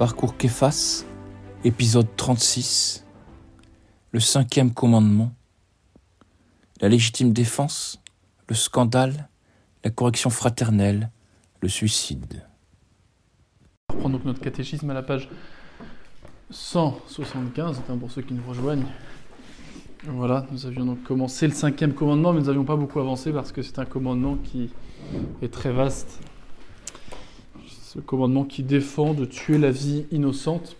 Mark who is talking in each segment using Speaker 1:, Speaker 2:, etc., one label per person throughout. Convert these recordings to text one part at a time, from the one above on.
Speaker 1: Parcours Képhas, épisode 36, le cinquième commandement, la légitime défense, le scandale, la correction fraternelle, le suicide.
Speaker 2: On reprend donc notre catéchisme à la page 175, hein, pour ceux qui nous rejoignent. Voilà, nous avions donc commencé le cinquième commandement, mais nous n'avions pas beaucoup avancé parce que c'est un commandement qui est très vaste. Ce commandement qui défend de tuer la vie innocente,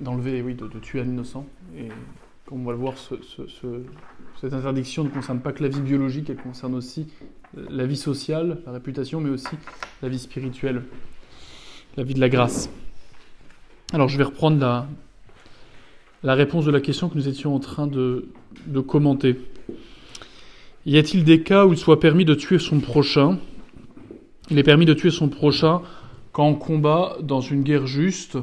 Speaker 2: d'enlever, oui, de, tuer un innocent. Et comme on va le voir, cette interdiction ne concerne pas que la vie biologique, elle concerne aussi la vie sociale, la réputation, mais aussi la vie spirituelle, la vie de la grâce. Alors je vais reprendre la, la réponse de la question que nous étions en train de, commenter. Y a-t-il des cas où il soit permis de tuer son prochain? Il est permis de tuer son prochain quand on combat dans une guerre juste,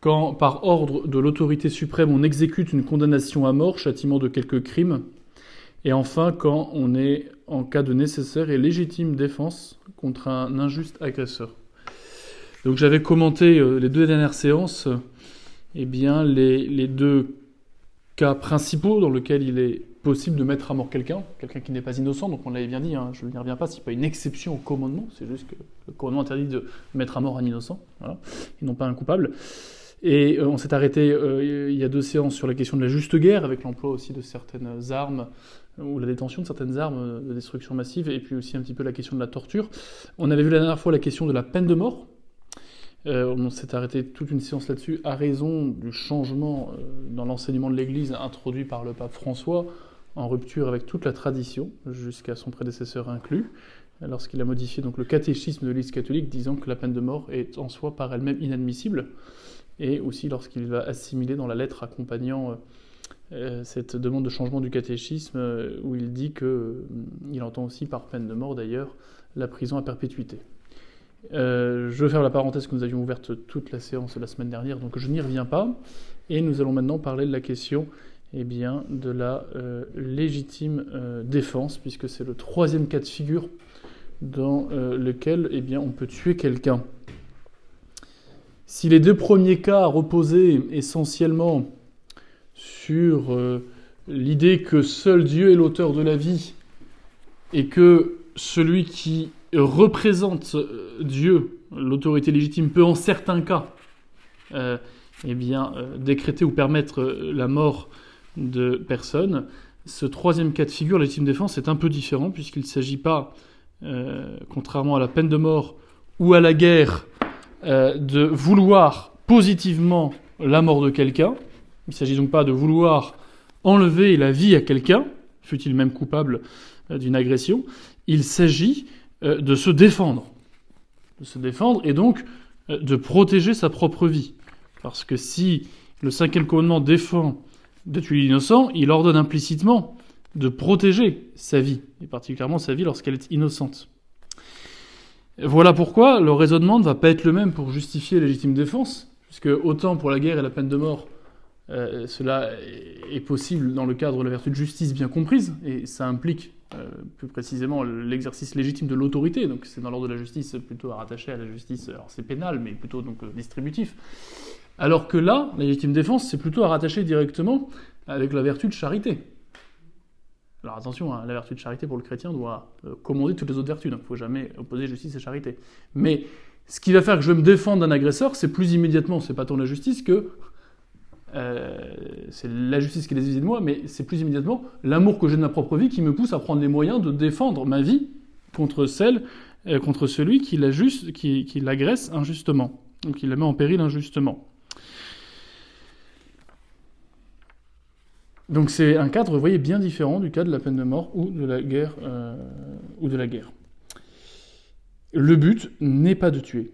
Speaker 2: quand par ordre de l'autorité suprême on exécute une condamnation à mort, châtiment de quelques crimes, et enfin quand on est en cas de nécessaire et légitime défense contre un injuste agresseur. Donc j'avais commenté euh, les deux dernières séances eh bien, les, deux cas principaux dans lesquels il est possible de mettre à mort quelqu'un, quelqu'un qui n'est pas innocent, donc on l'avait bien dit, hein, je n'y reviens pas, c'est pas une exception au commandement, c'est juste que le commandement interdit de mettre à mort un innocent, voilà, et non pas un coupable. Et euh, on s'est arrêté euh, il y a deux séances sur la question de la juste guerre, avec l'emploi aussi de certaines armes, ou la détention de certaines armes de destruction massive, et puis aussi un petit peu la question de la torture. On avait vu la dernière fois la question de la peine de mort, euh, on s'est arrêté toute une séance là-dessus à raison du changement euh, dans l'enseignement de l'Église introduit par le pape François, en rupture avec toute la tradition, jusqu'à son prédécesseur inclus, lorsqu'il a modifié donc le catéchisme de l'Église catholique, disant que la peine de mort est en soi par elle-même inadmissible, et aussi lorsqu'il va assimiler dans la lettre accompagnant euh, cette demande de changement du catéchisme, où il dit qu'il entend aussi par peine de mort d'ailleurs la prison à perpétuité. Euh, je faire la parenthèse que nous avions ouverte toute la séance la semaine dernière, donc je n'y reviens pas. Et nous allons maintenant parler de la question eh de la euh, légitime euh, défense, puisque c'est le troisième cas de figure dans lequel eh on peut tuer quelqu'un. Si les deux premiers cas reposaient essentiellement sur l'idée que seul Dieu est l'auteur de la vie et que celui qui représente euh, Dieu, l'autorité légitime, peut en certains cas euh, eh euh, décréter ou permettre la mort de personnes. Ce troisième cas de figure, légitime défense, est un peu différent puisqu'il ne s'agit pas, contrairement à la peine de mort ou à la guerre, de vouloir positivement la mort de quelqu'un. Il ne s'agit donc pas de vouloir enlever la vie à quelqu'un, fût-il même coupable d'une agression. Il s'agit euh, de se défendre. De se défendre et donc euh, de protéger sa propre vie. Parce que si le cinquième commandement défend de tuer l'innocent, il ordonne implicitement de protéger sa vie, et particulièrement sa vie lorsqu'elle est innocente. Voilà pourquoi le raisonnement ne va pas être le même pour justifier légitime défense, puisque autant pour la guerre et la peine de mort, euh, cela est possible dans le cadre de la vertu de justice bien comprise, et ça implique euh, plus précisément l'exercice légitime de l'autorité, donc c'est dans l'ordre de la justice plutôt à rattacher à la justice, alors c'est pénal, mais plutôt donc distributif. Alors que là, la légitime défense, c'est plutôt à rattacher directement avec la vertu de charité. Alors attention, hein, la vertu de charité pour le chrétien doit commander toutes les autres vertus, donc il ne faut jamais opposer justice et charité. Mais ce qui va faire que je me défendre d'un agresseur, c'est plus immédiatement, c'est pas tant la justice que euh, c'est la justice qui les de moi, mais c'est plus immédiatement l'amour que j'ai de ma propre vie qui me pousse à prendre les moyens de défendre ma vie contre celle, euh, contre celui qui l'agresse injustement, ou qui la met en péril injustement. Donc c'est un cadre, vous voyez, bien différent du cas de la peine de mort ou de la guerre. Euh, ou de la guerre. Le but n'est pas de tuer.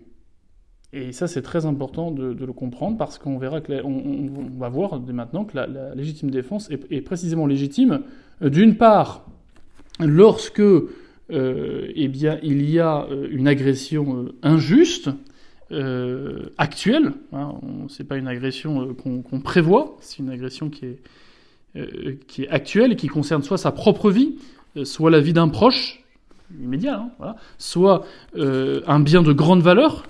Speaker 2: Et ça, c'est très important de, le comprendre parce qu'on verra que on, va voir dès maintenant que la, légitime défense est, précisément légitime. Euh, d'une part, lorsque euh, eh bien, il y a une agression injuste, actuelle, hein, c'est pas une agression qu'on prévoit, c'est une agression qui est, qui est actuelle et qui concerne soit sa propre vie, soit la vie d'un proche immédiat, hein, soit un bien de grande valeur,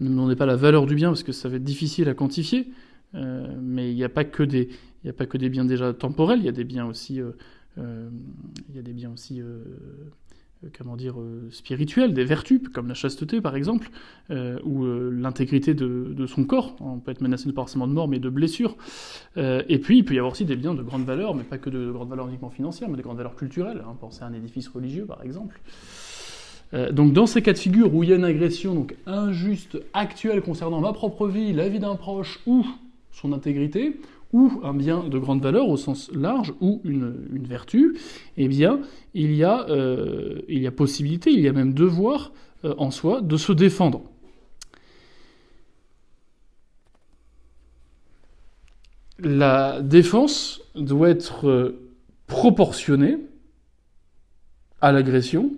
Speaker 2: Ne me demandez pas la valeur du bien parce que ça va être difficile à quantifier. mais il n'y a pas que des, a pas que des biens déjà temporels, il y a des biens aussi, il y a des biens aussi euh, comment dire, euh, spirituelles, des vertus, comme la chasteté par exemple, euh, ou l'intégrité de, son corps. On peut être menacé pas forcément de mort, mais de blessure. et puis, il peut y avoir aussi des biens de grande valeur, mais pas que de grande valeur uniquement financière, mais de grande valeur culturelle. Hein. Pensez à un édifice religieux par exemple. donc dans ces cas de figure où il y a une agression donc injuste, actuelle concernant ma propre vie, la vie d'un proche ou son intégrité, ou un bien de grande valeur au sens large, ou une, vertu, eh bien, il y, a, euh, il y a possibilité, il y a même devoir euh, en soi de se défendre. La défense doit être euh, proportionnée à l'agression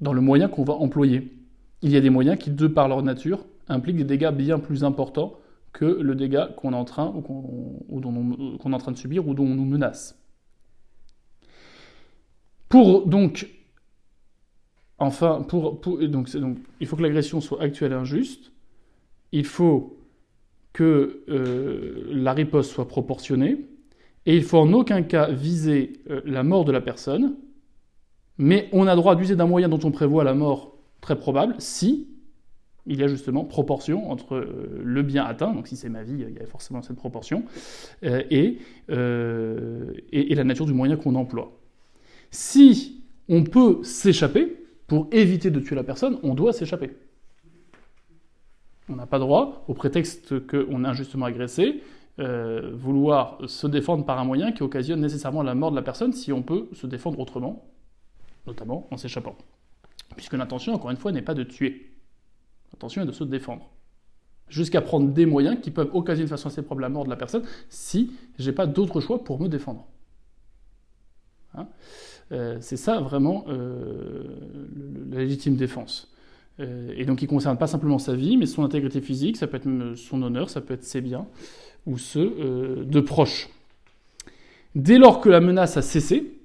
Speaker 2: dans le moyen qu'on va employer. Il y a des moyens qui, de par leur nature, impliquent des dégâts bien plus importants que le dégât qu'on est en train ou qu'on en train de subir ou dont on nous menace. Pour donc, enfin, pour, donc, donc, il faut que l'agression soit actuelle et injuste. Il faut que euh, la riposte soit proportionnée. Et il faut en aucun cas viser euh, la mort de la personne. Mais on a droit d'user d'un moyen dont on prévoit la mort très probable si il y a justement proportion entre euh, le bien atteint, donc si c'est ma vie, il y a forcément cette proportion, euh, euh, et, la nature du moyen qu'on emploie. Si on peut s'échapper, pour éviter de tuer la personne, on doit s'échapper. On n'a pas droit, au prétexte qu'on est injustement agressé, vouloir se défendre par un moyen qui occasionne nécessairement la mort de la personne si on peut se défendre autrement, notamment en s'échappant. Puisque l'intention, encore une fois, n'est pas de tuer. Attention, est de se défendre. Jusqu'à prendre des moyens qui peuvent occasionner de façon assez probable la mort de la personne si j'ai pas d'autre choix pour me défendre. Hein? Euh, c'est ça vraiment euh, la légitime défense. Euh, et donc il ne concerne pas simplement sa vie, mais son intégrité physique, ça peut être son honneur, ça peut être ses biens, ou ceux de proches. Dès lors que la menace a cessé,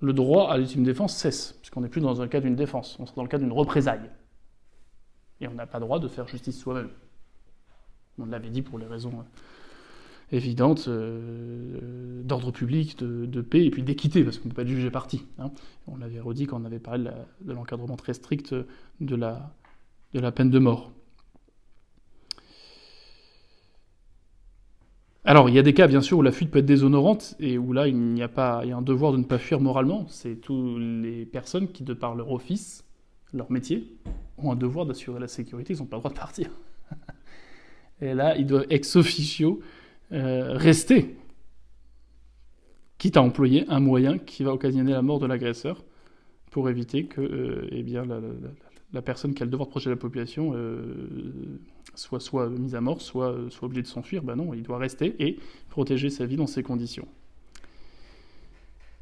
Speaker 2: le droit à la légitime défense cesse, puisqu'on n'est plus dans un cas d'une défense, on est dans le cas d'une représaille. Et on n'a pas le droit de faire justice soi-même. On l'avait dit pour les raisons euh, évidentes euh, d'ordre public, de, paix et puis d'équité, parce qu'on ne peut pas être jugé parti. Hein. On l'avait redit quand on avait parlé de l'encadrement très strict de la, de la peine de mort. Alors, il y a des cas, bien sûr, où la fuite peut être déshonorante et où là, il n'y a pas, il y a un devoir de ne pas fuir moralement. C'est toutes les personnes qui, de par leur office, leur métier, ont un devoir d'assurer la sécurité, ils n'ont pas le droit de partir. Et là, ils doivent ex officio euh, rester, quitte à employer un moyen qui va occasionner la mort de l'agresseur pour éviter que euh, eh bien, la, personne qui a le devoir de protéger la population euh, soit, soit mise à mort, soit, soit obligée de s'enfuir. Ben non, il doit rester et protéger sa vie dans ces conditions.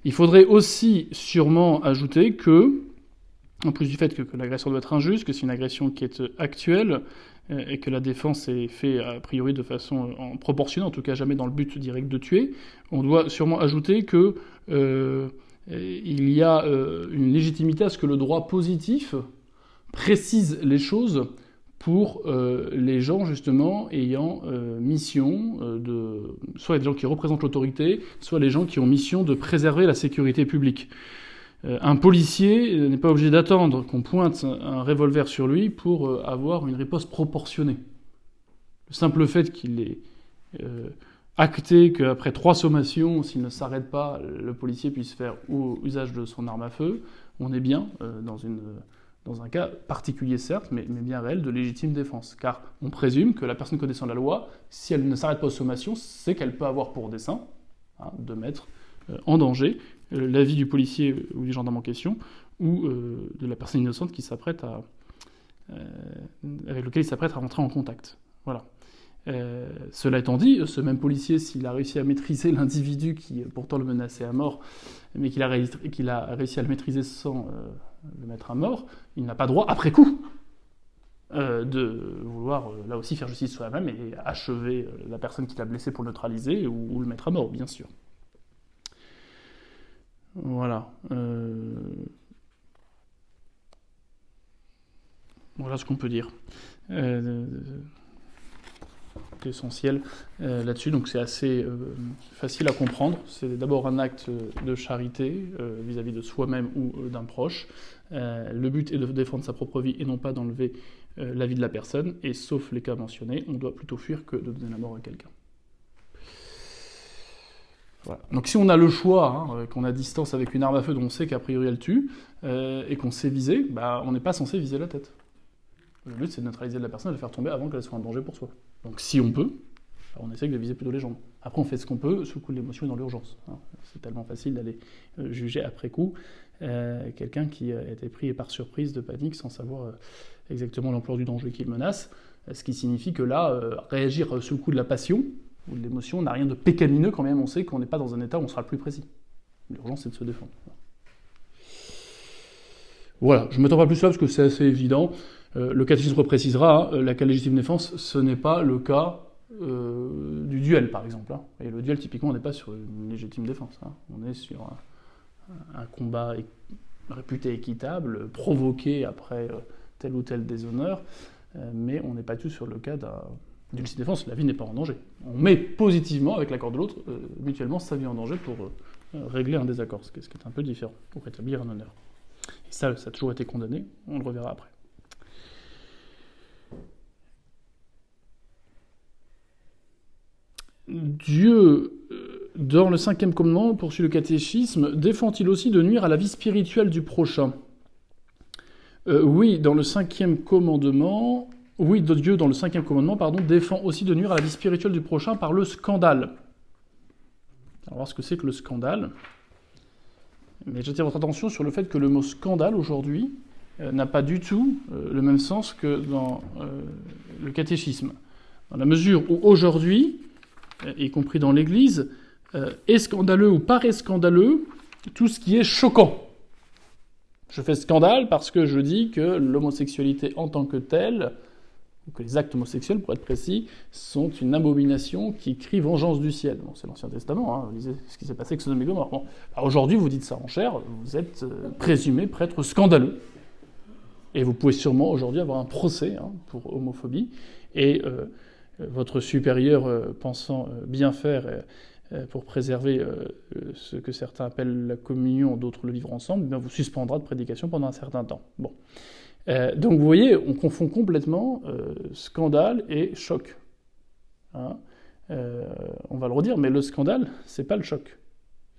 Speaker 2: Il faudrait aussi sûrement ajouter que en plus du fait que, l'agression doit être injuste, que c'est une agression qui est euh, actuelle, euh, et que la défense est faite a priori de façon euh, proportionnée, en tout cas jamais dans le but direct de tuer, on doit sûrement ajouter que il y a une légitimité à ce que le droit positif précise les choses pour les gens justement ayant mission de soit les gens qui représentent l'autorité, soit les gens qui ont mission de préserver la sécurité publique. Euh, un policier n'est pas obligé d'attendre qu'on pointe un revolver sur lui pour euh, avoir une riposte proportionnée. Le simple fait qu'il ait euh, acté qu'après trois sommations, s'il ne s'arrête pas, le policier puisse faire usage de son arme à feu, on est bien dans, un cas particulier certes, mais, bien réel de légitime défense. Car on présume que la personne connaissant la loi, si elle ne s'arrête pas aux sommations, c'est qu'elle peut avoir pour dessein hein, de mettre en danger euh, l'avis du policier ou du gendarme en question, ou euh, de la personne innocente qui s'apprête à, euh, avec lequel il s'apprête à rentrer en contact. Voilà. cela étant dit, ce même policier, s'il a réussi à maîtriser l'individu qui pourtant le menaçait à mort, mais qu'il a, réussi à le maîtriser sans le mettre à mort, il n'a pas droit, après coup, de vouloir là aussi faire justice soi-même et achever la personne qui l'a blessé pour neutraliser ou, le mettre à mort, bien sûr. Voilà. Euh, voilà ce qu'on peut dire. euh, essentiel euh, là-dessus, donc c'est assez euh, facile à comprendre. C'est d'abord un acte de charité vis-à-vis de soi-même ou d'un proche. Le but est de défendre sa propre vie et non pas d'enlever la vie de la personne, et sauf les cas mentionnés, on doit plutôt fuir que de donner la mort à quelqu'un. Donc si on a le choix, hein, euh, qu'on a distance avec une arme à feu dont on sait qu'a priori elle tue, euh, et qu'on sait viser, bah, on n'est pas censé viser la tête. Le but c'est de neutraliser la personne et de la faire tomber avant qu'elle soit un danger pour soi. Donc si on peut, bah, on essaie de viser plutôt les jambes. Après on fait ce qu'on peut sous le coup de l'émotion et dans l'urgence. hein. C'est tellement facile d'aller euh, juger après coup quelqu'un qui a été pris par surprise de panique sans savoir exactement l'ampleur du danger qu'il menace, euh, ce qui signifie que là, réagir sous le coup de la passion l'émotion n'a rien de pécamineux quand même on sait qu'on n'est pas dans un état où on sera le plus précis. L'urgence c'est de se défendre. Voilà, je ne m'attends pas plus là parce que c'est assez évident. Euh, le catéchisme précisera, hein, la cas légitime défense, ce n'est pas le cas euh, du duel, par exemple. hein. Et le duel, typiquement, on n'est pas sur une légitime défense. hein. On est sur un, combat réputé équitable, provoqué après euh, tel ou tel déshonneur, euh, mais on n'est pas tout sur le cas d'un- d'une défense. La vie n'est pas en danger. On met positivement, avec l'accord de l'autre, euh, mutuellement sa vie en danger pour euh, régler un désaccord, ce qui est- un peu différent, pour rétablir un honneur. Et ça, ça a toujours été condamné, on le reverra après. Dieu, euh, dans le cinquième commandement, poursuit le catéchisme, défend-il aussi de nuire à la vie spirituelle du prochain? Euh, Oui, dans le cinquième commandement, oui, de Dieu, dans le cinquième commandement, pardon, défend aussi de nuire à la vie spirituelle du prochain par le scandale. On voir ce que c'est que le scandale. Mais j'attire votre attention sur le fait que le mot scandale aujourd'hui euh, n'a pas du tout euh, le même sens que dans euh, le catéchisme. Dans la mesure où aujourd'hui, y compris dans l'Église, est scandaleux ou paraît scandaleux tout ce qui est choquant. Je fais scandale parce que je dis que l'homosexualité en tant que telle, que les actes homosexuels, pour être précis, sont une abomination qui crie vengeance du ciel. C'est l'Ancien Testament, hein, vous lisez ce qui s'est passé avec Sodome et Gomorrhe. Bon, aujourd'hui, vous dites ça en chair, vous êtes euh, présumé prêtre scandaleux. Et vous pouvez sûrement aujourd'hui avoir un procès hein, pour homophobie. Et euh, votre supérieur euh, pensant euh, bien faire euh, euh, pour préserver euh, euh, ce que certains appellent la communion, d'autres le vivre ensemble, eh vous suspendra de prédication pendant un certain temps. Bon. Euh, donc vous voyez, on confond complètement euh, scandale et choc. Hein Euh, on va le redire, mais le scandale, c'est pas le choc.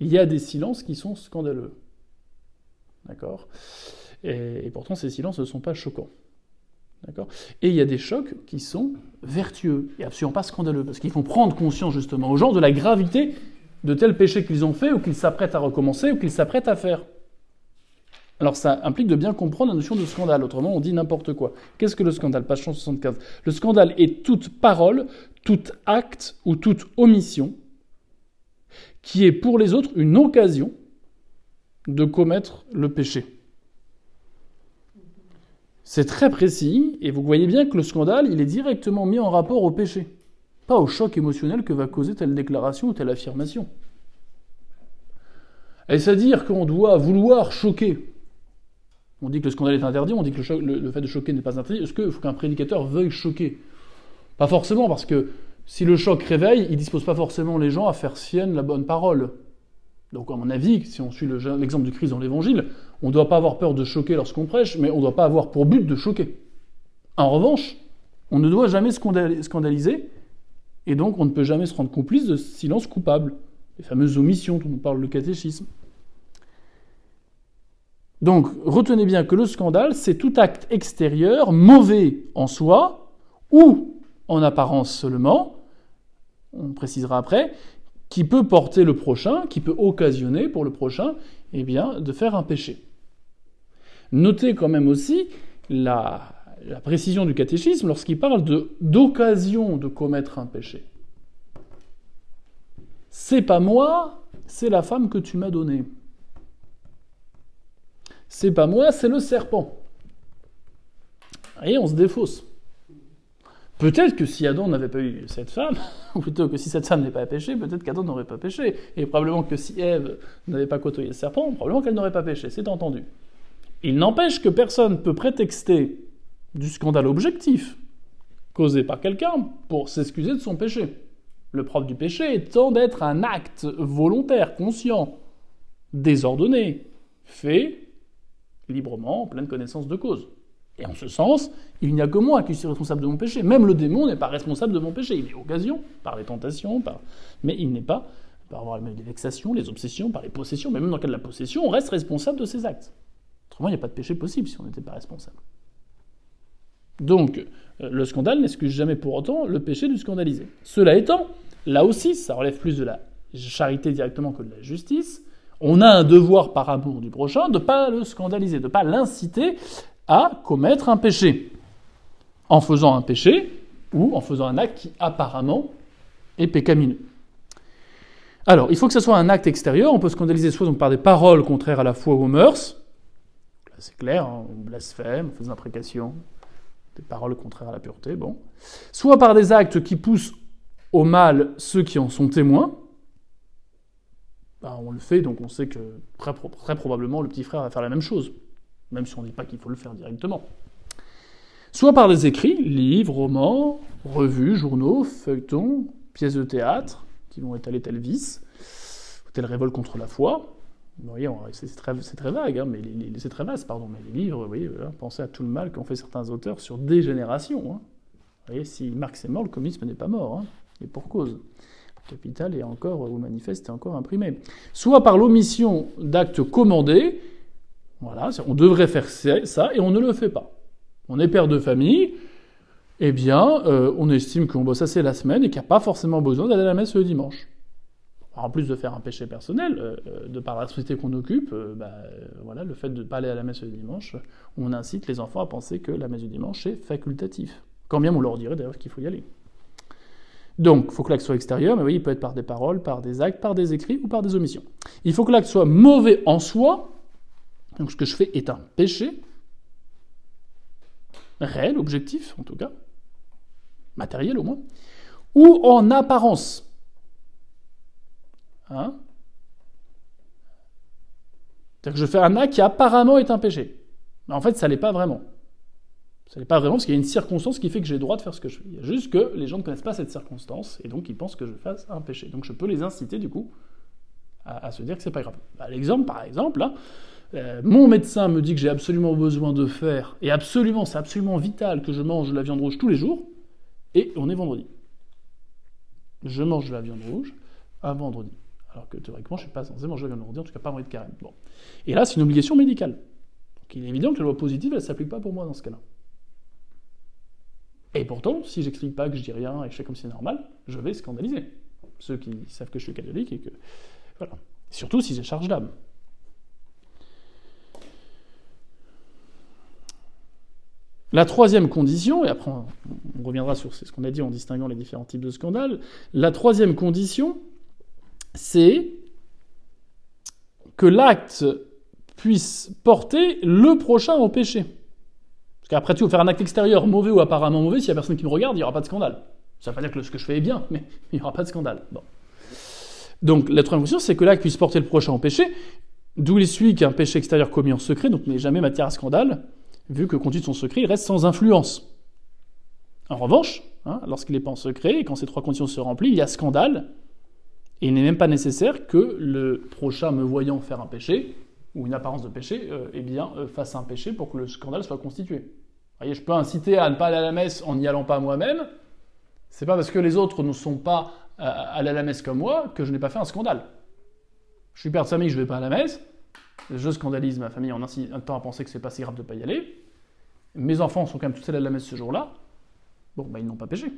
Speaker 2: Il y a des silences qui sont scandaleux. D'accord? Et, pourtant, ces silences ne sont pas choquants. D'accord? Et il y a des chocs qui sont vertueux et absolument pas scandaleux, parce qu'ils font prendre conscience justement aux gens de la gravité de tel péché qu'ils ont fait, ou qu'ils s'apprêtent à recommencer, ou qu'ils s'apprêtent à faire. Alors ça implique de bien comprendre la notion de scandale, autrement on dit n'importe quoi. Qu'est-ce que le scandale? Page 175. Le scandale est toute parole, tout acte ou toute omission qui est pour les autres une occasion de commettre le péché. C'est très précis, et vous voyez bien que le scandale, il est directement mis en rapport au péché, pas au choc émotionnel que va causer telle déclaration ou telle affirmation. Est-ce à dire qu'on doit vouloir choquer On dit que le scandale est interdit, on dit que le, fait de choquer n'est pas interdit. Est-ce qu'il faut qu'un prédicateur veuille choquer? Pas forcément, parce que si le choc réveille, il dispose pas forcément les gens à faire sienne la bonne parole. Donc, à mon avis, si on suit le- l'exemple du Christ dans l'Évangile, on ne doit pas avoir peur de choquer lorsqu'on prêche, mais on ne doit pas avoir pour but de choquer. En revanche, on ne doit jamais scandal- scandaliser, et donc on ne peut jamais se rendre complice de silence coupable, les fameuses omissions dont nous parle le catéchisme. Donc, retenez bien que le scandale, c'est tout acte extérieur, mauvais en soi, ou en apparence seulement, on précisera après, qui peut porter le prochain, qui peut occasionner pour le prochain, eh bien, de faire un péché. Notez quand même aussi la, précision du catéchisme lorsqu'il parle d'occasion de commettre un péché. C'est pas moi, c'est la femme que tu m'as donnée. C'est pas moi, c'est le serpent. Et on se défausse. Peut-être que si Adam n'avait pas eu cette femme, ou plutôt que si cette femme n'avait pas péché, peut-être qu'Adam n'aurait pas péché. Et probablement que si Ève n'avait pas côtoyé le serpent, probablement qu'elle n'aurait pas péché. C'est entendu. Il n'empêche que personne ne peut prétexter du scandale objectif causé par quelqu'un pour s'excuser de son péché. Le propre du péché étant d'être un acte volontaire, conscient, désordonné, fait librement, en pleine connaissance de cause. Et en ce sens, il n'y a que moi qui suis responsable de mon péché. Même le démon n'est pas responsable de mon péché. Il est occasion, par les tentations, par... mais il n'est pas, par avoir les vexations, les obsessions, par les possessions. Mais même dans le cas de la possession, on reste responsable de ses actes. Autrement, il n'y a pas de péché possible si on n'était pas responsable. Donc, euh, le scandale n'excuse jamais pour autant le péché du scandalisé. Cela étant, là aussi, ça relève plus de la charité directement que de la justice. On a un devoir par amour du prochain de ne pas le scandaliser, de ne pas l'inciter à commettre un péché. En faisant un péché ou en faisant un acte qui apparemment est pécamineux. Alors, il faut que ce soit un acte extérieur. On peut scandaliser soit par des paroles contraires à la foi ou aux mœurs. C'est clair, hein, on blasphème, on fait des imprécations, des paroles contraires à la pureté, bon. Soit par des actes qui poussent au mal ceux qui en sont témoins. Ben, on le fait, donc on sait que très, probablement le petit frère va faire la même chose, même si on ne dit pas qu'il faut le faire directement. Soit par des écrits, livres, romans, revues, journaux, feuilletons, pièces de théâtre, qui vont étaler tel vice, telle révolte contre la foi, vous voyez, c'est très, très, vague, hein, mais c'est très vaste, pardon. Mais les livres, vous voyez, pensez à tout le mal qu'ont fait certains auteurs sur des générations. Hein. Vous voyez, si Marx est mort, le communisme n'est pas mort, hein, et pour cause. Capital est encore, ou manifeste, est encore imprimé. Soit par l'omission d'actes commandés, voilà, on devrait faire ça, et on ne le fait pas. On est père de famille, eh bien, euh, on estime qu'on bosse assez la semaine et qu'il n'y a pas forcément besoin d'aller à la messe le dimanche en plus de faire un péché personnel, euh, euh, de par la société qu'on occupe, bah, voilà, le fait de ne pas aller à la messe le dimanche, on incite les enfants à penser que la messe du dimanche est facultatif. Quand bien on leur dirait d'ailleurs qu'il faut y aller. Donc, il faut que l'acte soit extérieur, mais oui, il peut être par des paroles, par des actes, par des écrits ou par des omissions. Il faut que l'acte soit mauvais en soi, donc ce que je fais est un péché, réel, objectif en tout cas, matériel au moins, ou en apparence. Hein? C'est-à-dire que je fais un acte qui apparemment est un péché. Mais en fait, ça l'est pas vraiment. Ça l'est pas vraiment parce qu'il y a une circonstance qui fait que j'ai le droit de faire ce que je fais. Il y a juste que les gens ne connaissent pas cette circonstance et donc ils pensent que je fasse un péché. Donc je peux les inciter du coup à, se dire que c'est pas grave. Bah, l'exemple, par exemple, euh, mon médecin me dit que j'ai absolument besoin de faire, et absolument, c'est absolument vital que je mange de la viande rouge tous les jours, et on est vendredi. Je mange de la viande rouge un vendredi. Alors que théoriquement, je ne suis pas censé manger le vendredi, en tout cas pas moyen de carême. Bon. Et là, c'est une obligation médicale. Donc il est évident que la loi positive, elle ne s'applique pas pour moi dans ce cas-là. Et pourtant, si j'explique pas, que je dis rien et que je fais comme si c'est normal, je vais scandaliser ceux qui savent que je suis catholique et que. Voilà. Surtout si j'ai charge d'âme. La troisième condition, et après on reviendra sur ce qu'on a dit en distinguant les différents types de scandales, la troisième condition, c'est que l'acte puisse porter le prochain au péché. Parce qu'après tout, faire un acte extérieur, mauvais ou apparemment mauvais, s'il n'y a personne qui me regarde, il n'y aura pas de scandale. Ça ne veut pas dire que ce que je fais est bien, mais il n'y aura pas de scandale. Donc la troisième question, c'est que l'acte puisse porter le prochain au péché, d'où il suit qu'un péché extérieur commis en secret, donc n'est jamais matière à scandale, vu que compte de son secret, il reste sans influence. En revanche, hein, lorsqu'il n'est pas en secret, et quand ces trois conditions se remplissent, il y a scandale, et il n'est même pas nécessaire que le prochain me voyant faire un péché, ou une apparence de péché, euh, eh bien, euh, fasse un péché pour que le scandale soit constitué. Je peux inciter à ne pas aller à la messe en n'y allant pas moi-même. C'est pas parce que les autres ne sont pas euh, allés à la messe comme moi que je n'ai pas fait un scandale. Je suis père de famille, je ne vais pas à la messe. Je scandalise ma famille en temps à penser que c'est pas si grave de ne pas y aller. Mes enfants sont quand même tous allés à la messe ce jour-là. Bon, ben, ils n'ont pas péché.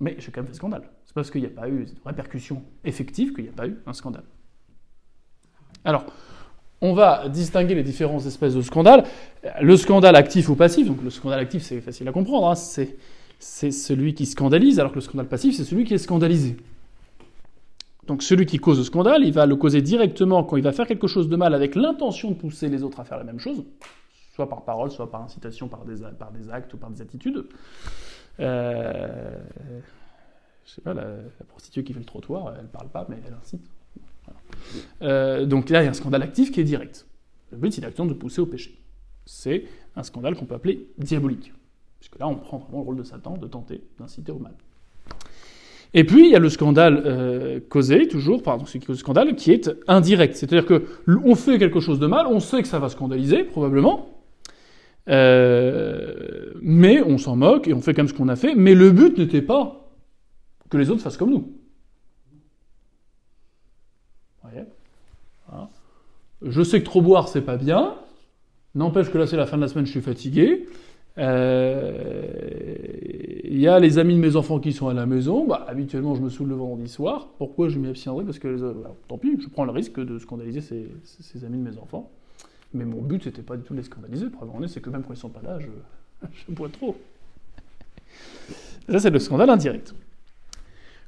Speaker 2: Mais j'ai quand même fait scandale. C'est parce qu'il n'y a pas eu de répercussion effective qu'il n'y a pas eu un scandale. Alors, on va distinguer les différentes espèces de scandales. Le scandale actif ou passif, donc le scandale actif c'est facile à comprendre, hein. c'est, celui qui scandalise, alors que le scandale passif c'est celui qui est scandalisé. Donc celui qui cause le scandale, il va le causer directement quand il va faire quelque chose de mal avec l'intention de pousser les autres à faire la même chose, soit par parole, soit par incitation, par des, actes ou par des attitudes. Euh, je sais pas, la, prostituée qui fait le trottoir, elle parle pas, mais elle incite. Euh, donc là, il y a un scandale actif qui est direct. Le but, c'est d'actement de pousser au péché. C'est un scandale qu'on peut appeler diabolique. Puisque là, on prend vraiment le rôle de Satan de tenter d'inciter au mal. Et puis, il y a le scandale euh, causé, toujours, pardon, le scandale qui est indirect. C'est-à-dire que on fait quelque chose de mal, on sait que ça va scandaliser, probablement, euh, mais on s'en moque et on fait comme ce qu'on a fait, mais le but n'était pas que les autres fassent comme nous. Voyez Je sais que trop boire, c'est pas bien. N'empêche que là, c'est la fin de la semaine, je suis fatigué. Euh, il y a les amis de mes enfants qui sont à la maison. Bah, habituellement, je me saoule le vendredi soir. Pourquoi je m'y abstiendrai? Parce que, les, tant pis, je prends le risque de scandaliser ces, amis de mes enfants. Mais mon but, c'était pas du tout de les scandaliser. Preuve en est, c'est que même quand ils sont pas là, je, je bois trop. Ça, c'est le scandale indirect.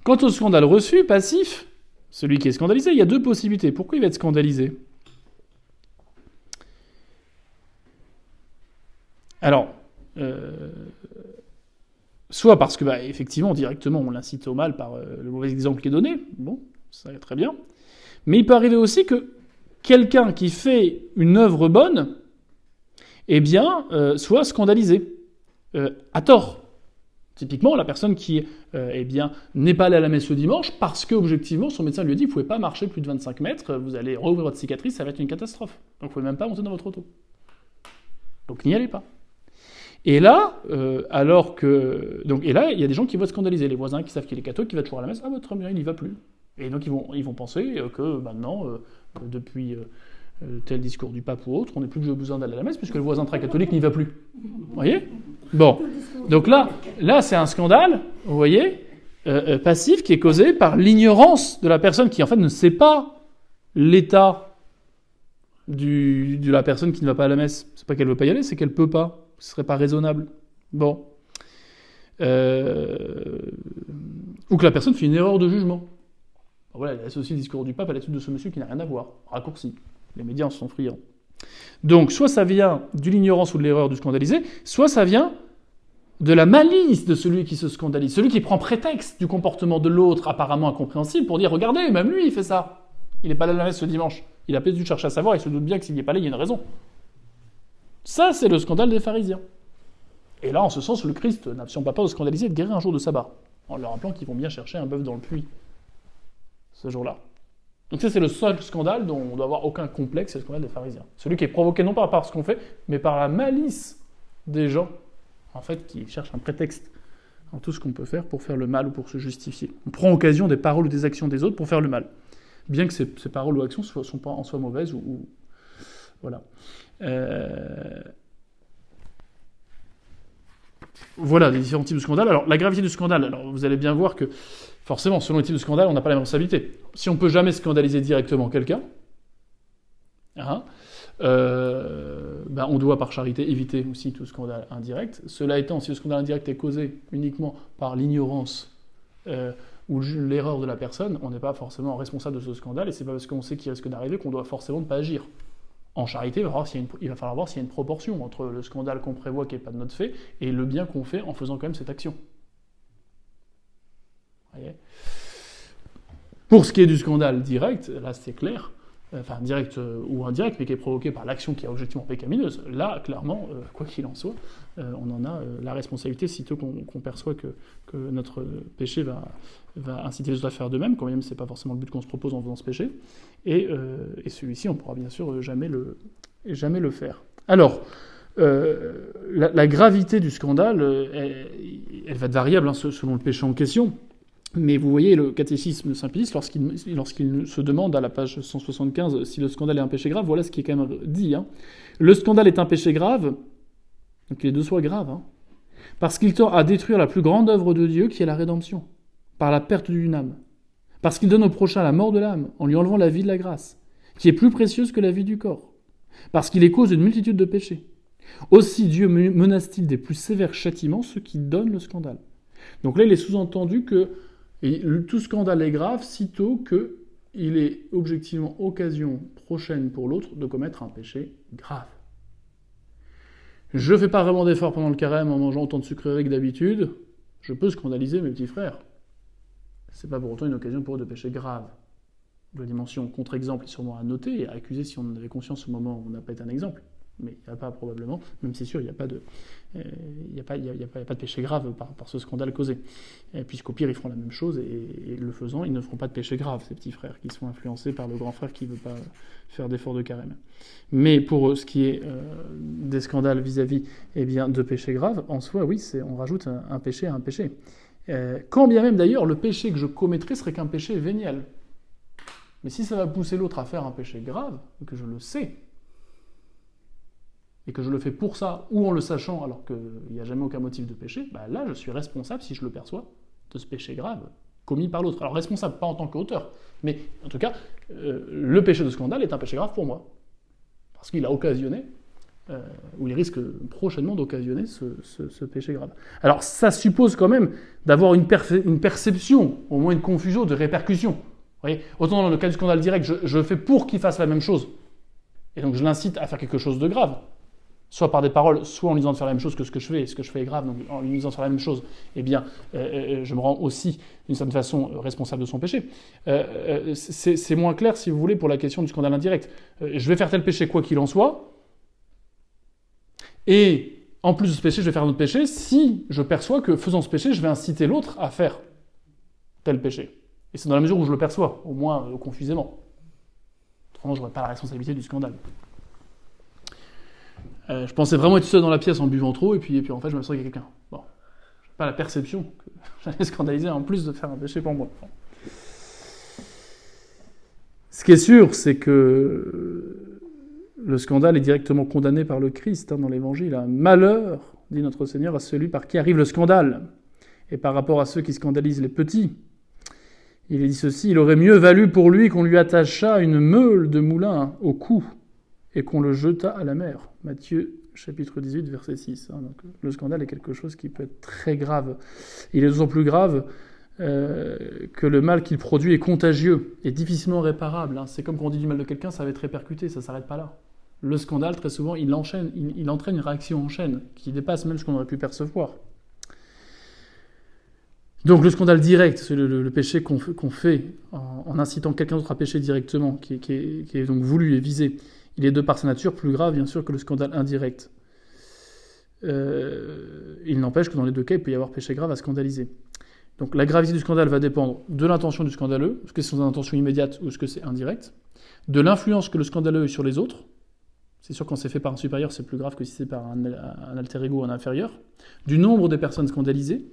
Speaker 2: Quant au scandale reçu, passif, celui qui est scandalisé, il y a deux possibilités. Pourquoi il va être scandalisé? Alors, euh, soit parce que, bah, effectivement, directement, on l'incite au mal par euh, le mauvais exemple qui est donné, bon, ça va très bien, mais il peut arriver aussi que quelqu'un qui fait une œuvre bonne, eh bien, euh, soit scandalisé, à tort. Typiquement, la personne qui eh bien, n'est pas allée à la messe le dimanche parce qu'objectivement, son médecin lui a dit, vous ne pouvez pas marcher plus de 25 mètres, vous allez rouvrir votre cicatrice, ça va être une catastrophe. Donc, vous ne pouvez même pas monter dans votre auto. Donc, n'y allez pas. Et là, euh, alors que. Donc, et là, il y a des gens qui vont scandaliser. Les voisins qui savent qu'il est catholique, qui va toujours à la messe. Ah, votre très bien, il n'y va plus. Et donc, ils vont, ils vont penser euh, que maintenant, euh, depuis tel discours du pape ou autre, on n'est plus besoin d'aller à la messe, puisque le voisin très catholique n'y va plus. Vous voyez? Bon. Donc là, là c'est un scandale, vous voyez, passif qui est causé par l'ignorance de la personne qui, en fait, ne sait pas l'état de la personne qui ne va pas à la messe. C'est pas qu'elle ne veut pas y aller, c'est qu'elle ne peut pas. Ce serait pas raisonnable. Bon. Euh, ou que la personne fait une erreur de jugement. Voilà, elle associe le discours du pape à l'étude de ce monsieur qui n'a rien à voir. Raccourci. Les médias en sont friands. Donc, soit ça vient de l'ignorance ou de l'erreur du scandalisé, soit ça vient de la malice de celui qui se scandalise, celui qui prend prétexte du comportement de l'autre apparemment incompréhensible pour dire regardez, même lui il fait ça. Il n'est pas là la messe ce dimanche. Il a peut-être dû chercher à savoir, il se doute bien que s'il n'y est pas là, il y a une raison. Ça, c'est le scandale des pharisiens. Et là, en ce sens, le Christ n'absent pas de scandaliser et de guérir un jour de sabbat, en leur rappelant qu'ils vont bien chercher un bœuf dans le puits, ce jour-là. Donc ça, c'est le seul scandale dont on doit avoir aucun complexe, c'est le scandale des pharisiens. Celui qui est provoqué non pas par ce qu'on fait, mais par la malice des gens, en fait, qui cherchent un prétexte en tout ce qu'on peut faire pour faire le mal ou pour se justifier. On prend occasion des paroles ou des actions des autres pour faire le mal, bien que ces, paroles ou actions ne soient pas en soi mauvaises ou voilà. Euh, voilà les différents types de scandales. Alors, la gravité du scandale, alors vous allez bien voir que, forcément, selon les types de scandale, on n'a pas la responsabilité. Si on peut jamais scandaliser directement quelqu'un, hein, euh, ben on doit par charité éviter aussi tout scandale indirect. Cela étant, si le scandale indirect est causé uniquement par l'ignorance euh, ou l'erreur de la personne, on n'est pas forcément responsable de ce scandale, et c'est pas parce qu'on sait qu'il risque d'arriver qu'on doit forcément ne pas agir. En charité, il va, falloir voir s'il y a une proportion entre le scandale qu'on prévoit qui n'est pas de notre fait et le bien qu'on fait en faisant quand même cette action. Pour ce qui est du scandale direct, là c'est clair, enfin direct euh, ou indirect, mais qui est provoqué par l'action qui est objectivement pécamineuse, là clairement, euh, quoi qu'il en soit, on en a la responsabilité sitôt qu'on perçoit que, que, notre péché va, va inciter les autres à faire de même, quand même c'est pas forcément le but qu'on se propose en faisant ce péché, et, et celui-ci on pourra bien sûr jamais le, jamais le faire. Alors, la, gravité du scandale, elle, va être variable hein, selon le péché en question. Mais vous voyez le catéchisme Saint-Pilice, lorsqu'il se demande à la page 175 si le scandale est un péché grave, voilà ce qui est quand même dit. Hein. Le scandale est un péché grave, donc il est de soi grave, hein, parce qu'il tend à détruire la plus grande œuvre de Dieu qui est la rédemption, par la perte d'une âme. Parce qu'il donne au prochain la mort de l'âme, en lui enlevant la vie de la grâce, qui est plus précieuse que la vie du corps. Parce qu'il est cause d'une multitude de péchés. Aussi Dieu menace-t-il des plus sévères châtiments ceux qui donnent le scandale. Donc là, il est sous-entendu que et tout scandale est grave sitôt qu'il est objectivement occasion prochaine pour l'autre de commettre un péché grave. Je ne fais pas vraiment d'effort pendant le carême en mangeant autant de sucreries que d'habitude, je peux scandaliser mes petits frères. C'est pas pour autant une occasion pour eux de péché grave. La dimension contre-exemple est sûrement à noter et à accuser si on en avait conscience au moment où on n'a pas été un exemple. Mais il n'y a pas probablement, même c'est sûr, il n'y a pas de, euh, y a, pas, de péché grave par, ce scandale causé. Puisqu'au pire, ils feront la même chose, et, le faisant, ils ne feront pas de péché grave, ces petits frères, qui sont influencés par le grand frère qui ne veut pas faire d'effort de carême. Mais pour ce qui est des scandales vis-à-vis eh bien, de péché grave, en soi, oui, on rajoute un, péché à un péché. quand bien même d'ailleurs, le péché que je commettrais serait qu'un péché véniel. Mais si ça va pousser l'autre à faire un péché grave, que je le sais, et que je le fais pour ça, ou en le sachant alors qu'il n'y a jamais aucun motif de péché, bah là je suis responsable, si je le perçois, de ce péché grave commis par l'autre. Alors responsable, pas en tant qu'auteur, mais en tout cas, euh, le péché de scandale est un péché grave pour moi, parce qu'il a occasionné, euh, ou il risque prochainement d'occasionner ce, péché grave. Alors ça suppose quand même d'avoir une, perception, au moins une confusion de répercussions. Autant dans le cas du scandale direct, je, fais pour qu'il fasse la même chose. Et donc je l'incite à faire quelque chose de grave. Soit par des paroles, soit en lui disant de faire la même chose que ce que je fais, et ce que je fais est grave, donc en lui disant de faire la même chose, eh bien, euh, euh, je me rends aussi, d'une certaine façon, responsable de son péché. Euh, c'est moins clair, si vous voulez, pour la question du scandale indirect. je vais faire tel péché, quoi qu'il en soit, et en plus de ce péché, je vais faire un autre péché si je perçois que faisant ce péché, je vais inciter l'autre à faire tel péché. Et c'est dans la mesure où je le perçois, au moins euh, confusément. Autrement, je n'aurais pas la responsabilité du scandale. Euh, je pensais vraiment être seul dans la pièce en buvant trop, et puis, en fait, je me qu'il y quelqu'un. Bon, pas la perception que j'allais scandaliser en plus de faire un péché pour moi. Ce qui est sûr, c'est que le scandale est directement condamné par le Christ hein, dans l'Évangile. Un malheur, dit notre Seigneur, à celui par qui arrive le scandale. Et par rapport à ceux qui scandalisent les petits, il est dit ceci, il aurait mieux valu pour lui qu'on lui attachât une meule de moulin au cou et qu'on le jetât à la mer. Matthieu chapitre 18, verset 6. Hein. Donc, le scandale est quelque chose qui peut être très grave. Il est d'autant plus grave euh, que le mal qu'il produit est contagieux et difficilement réparable. Hein. C'est comme quand on dit du mal de quelqu'un, ça va être répercuté, ça ne s'arrête pas là. Le scandale, très souvent, il, enchaîne, il entraîne une réaction en chaîne qui dépasse même ce qu'on aurait pu percevoir. Donc le scandale direct, c'est le, péché qu'on fait en, incitant quelqu'un d'autre à pécher directement, qui, est, donc voulu et visé, il est de par sa nature plus grave bien sûr que le scandale indirect. Euh, il n'empêche que dans les deux cas, il peut y avoir péché grave à scandaliser. Donc la gravité du scandale va dépendre de l'intention du scandaleux, est-ce que c'est son intention immédiate ou est-ce que c'est indirect, de l'influence que le scandaleux a sur les autres, c'est sûr quand c'est fait par un supérieur, c'est plus grave que si c'est par un, alter ego, un inférieur, du nombre de personnes scandalisées,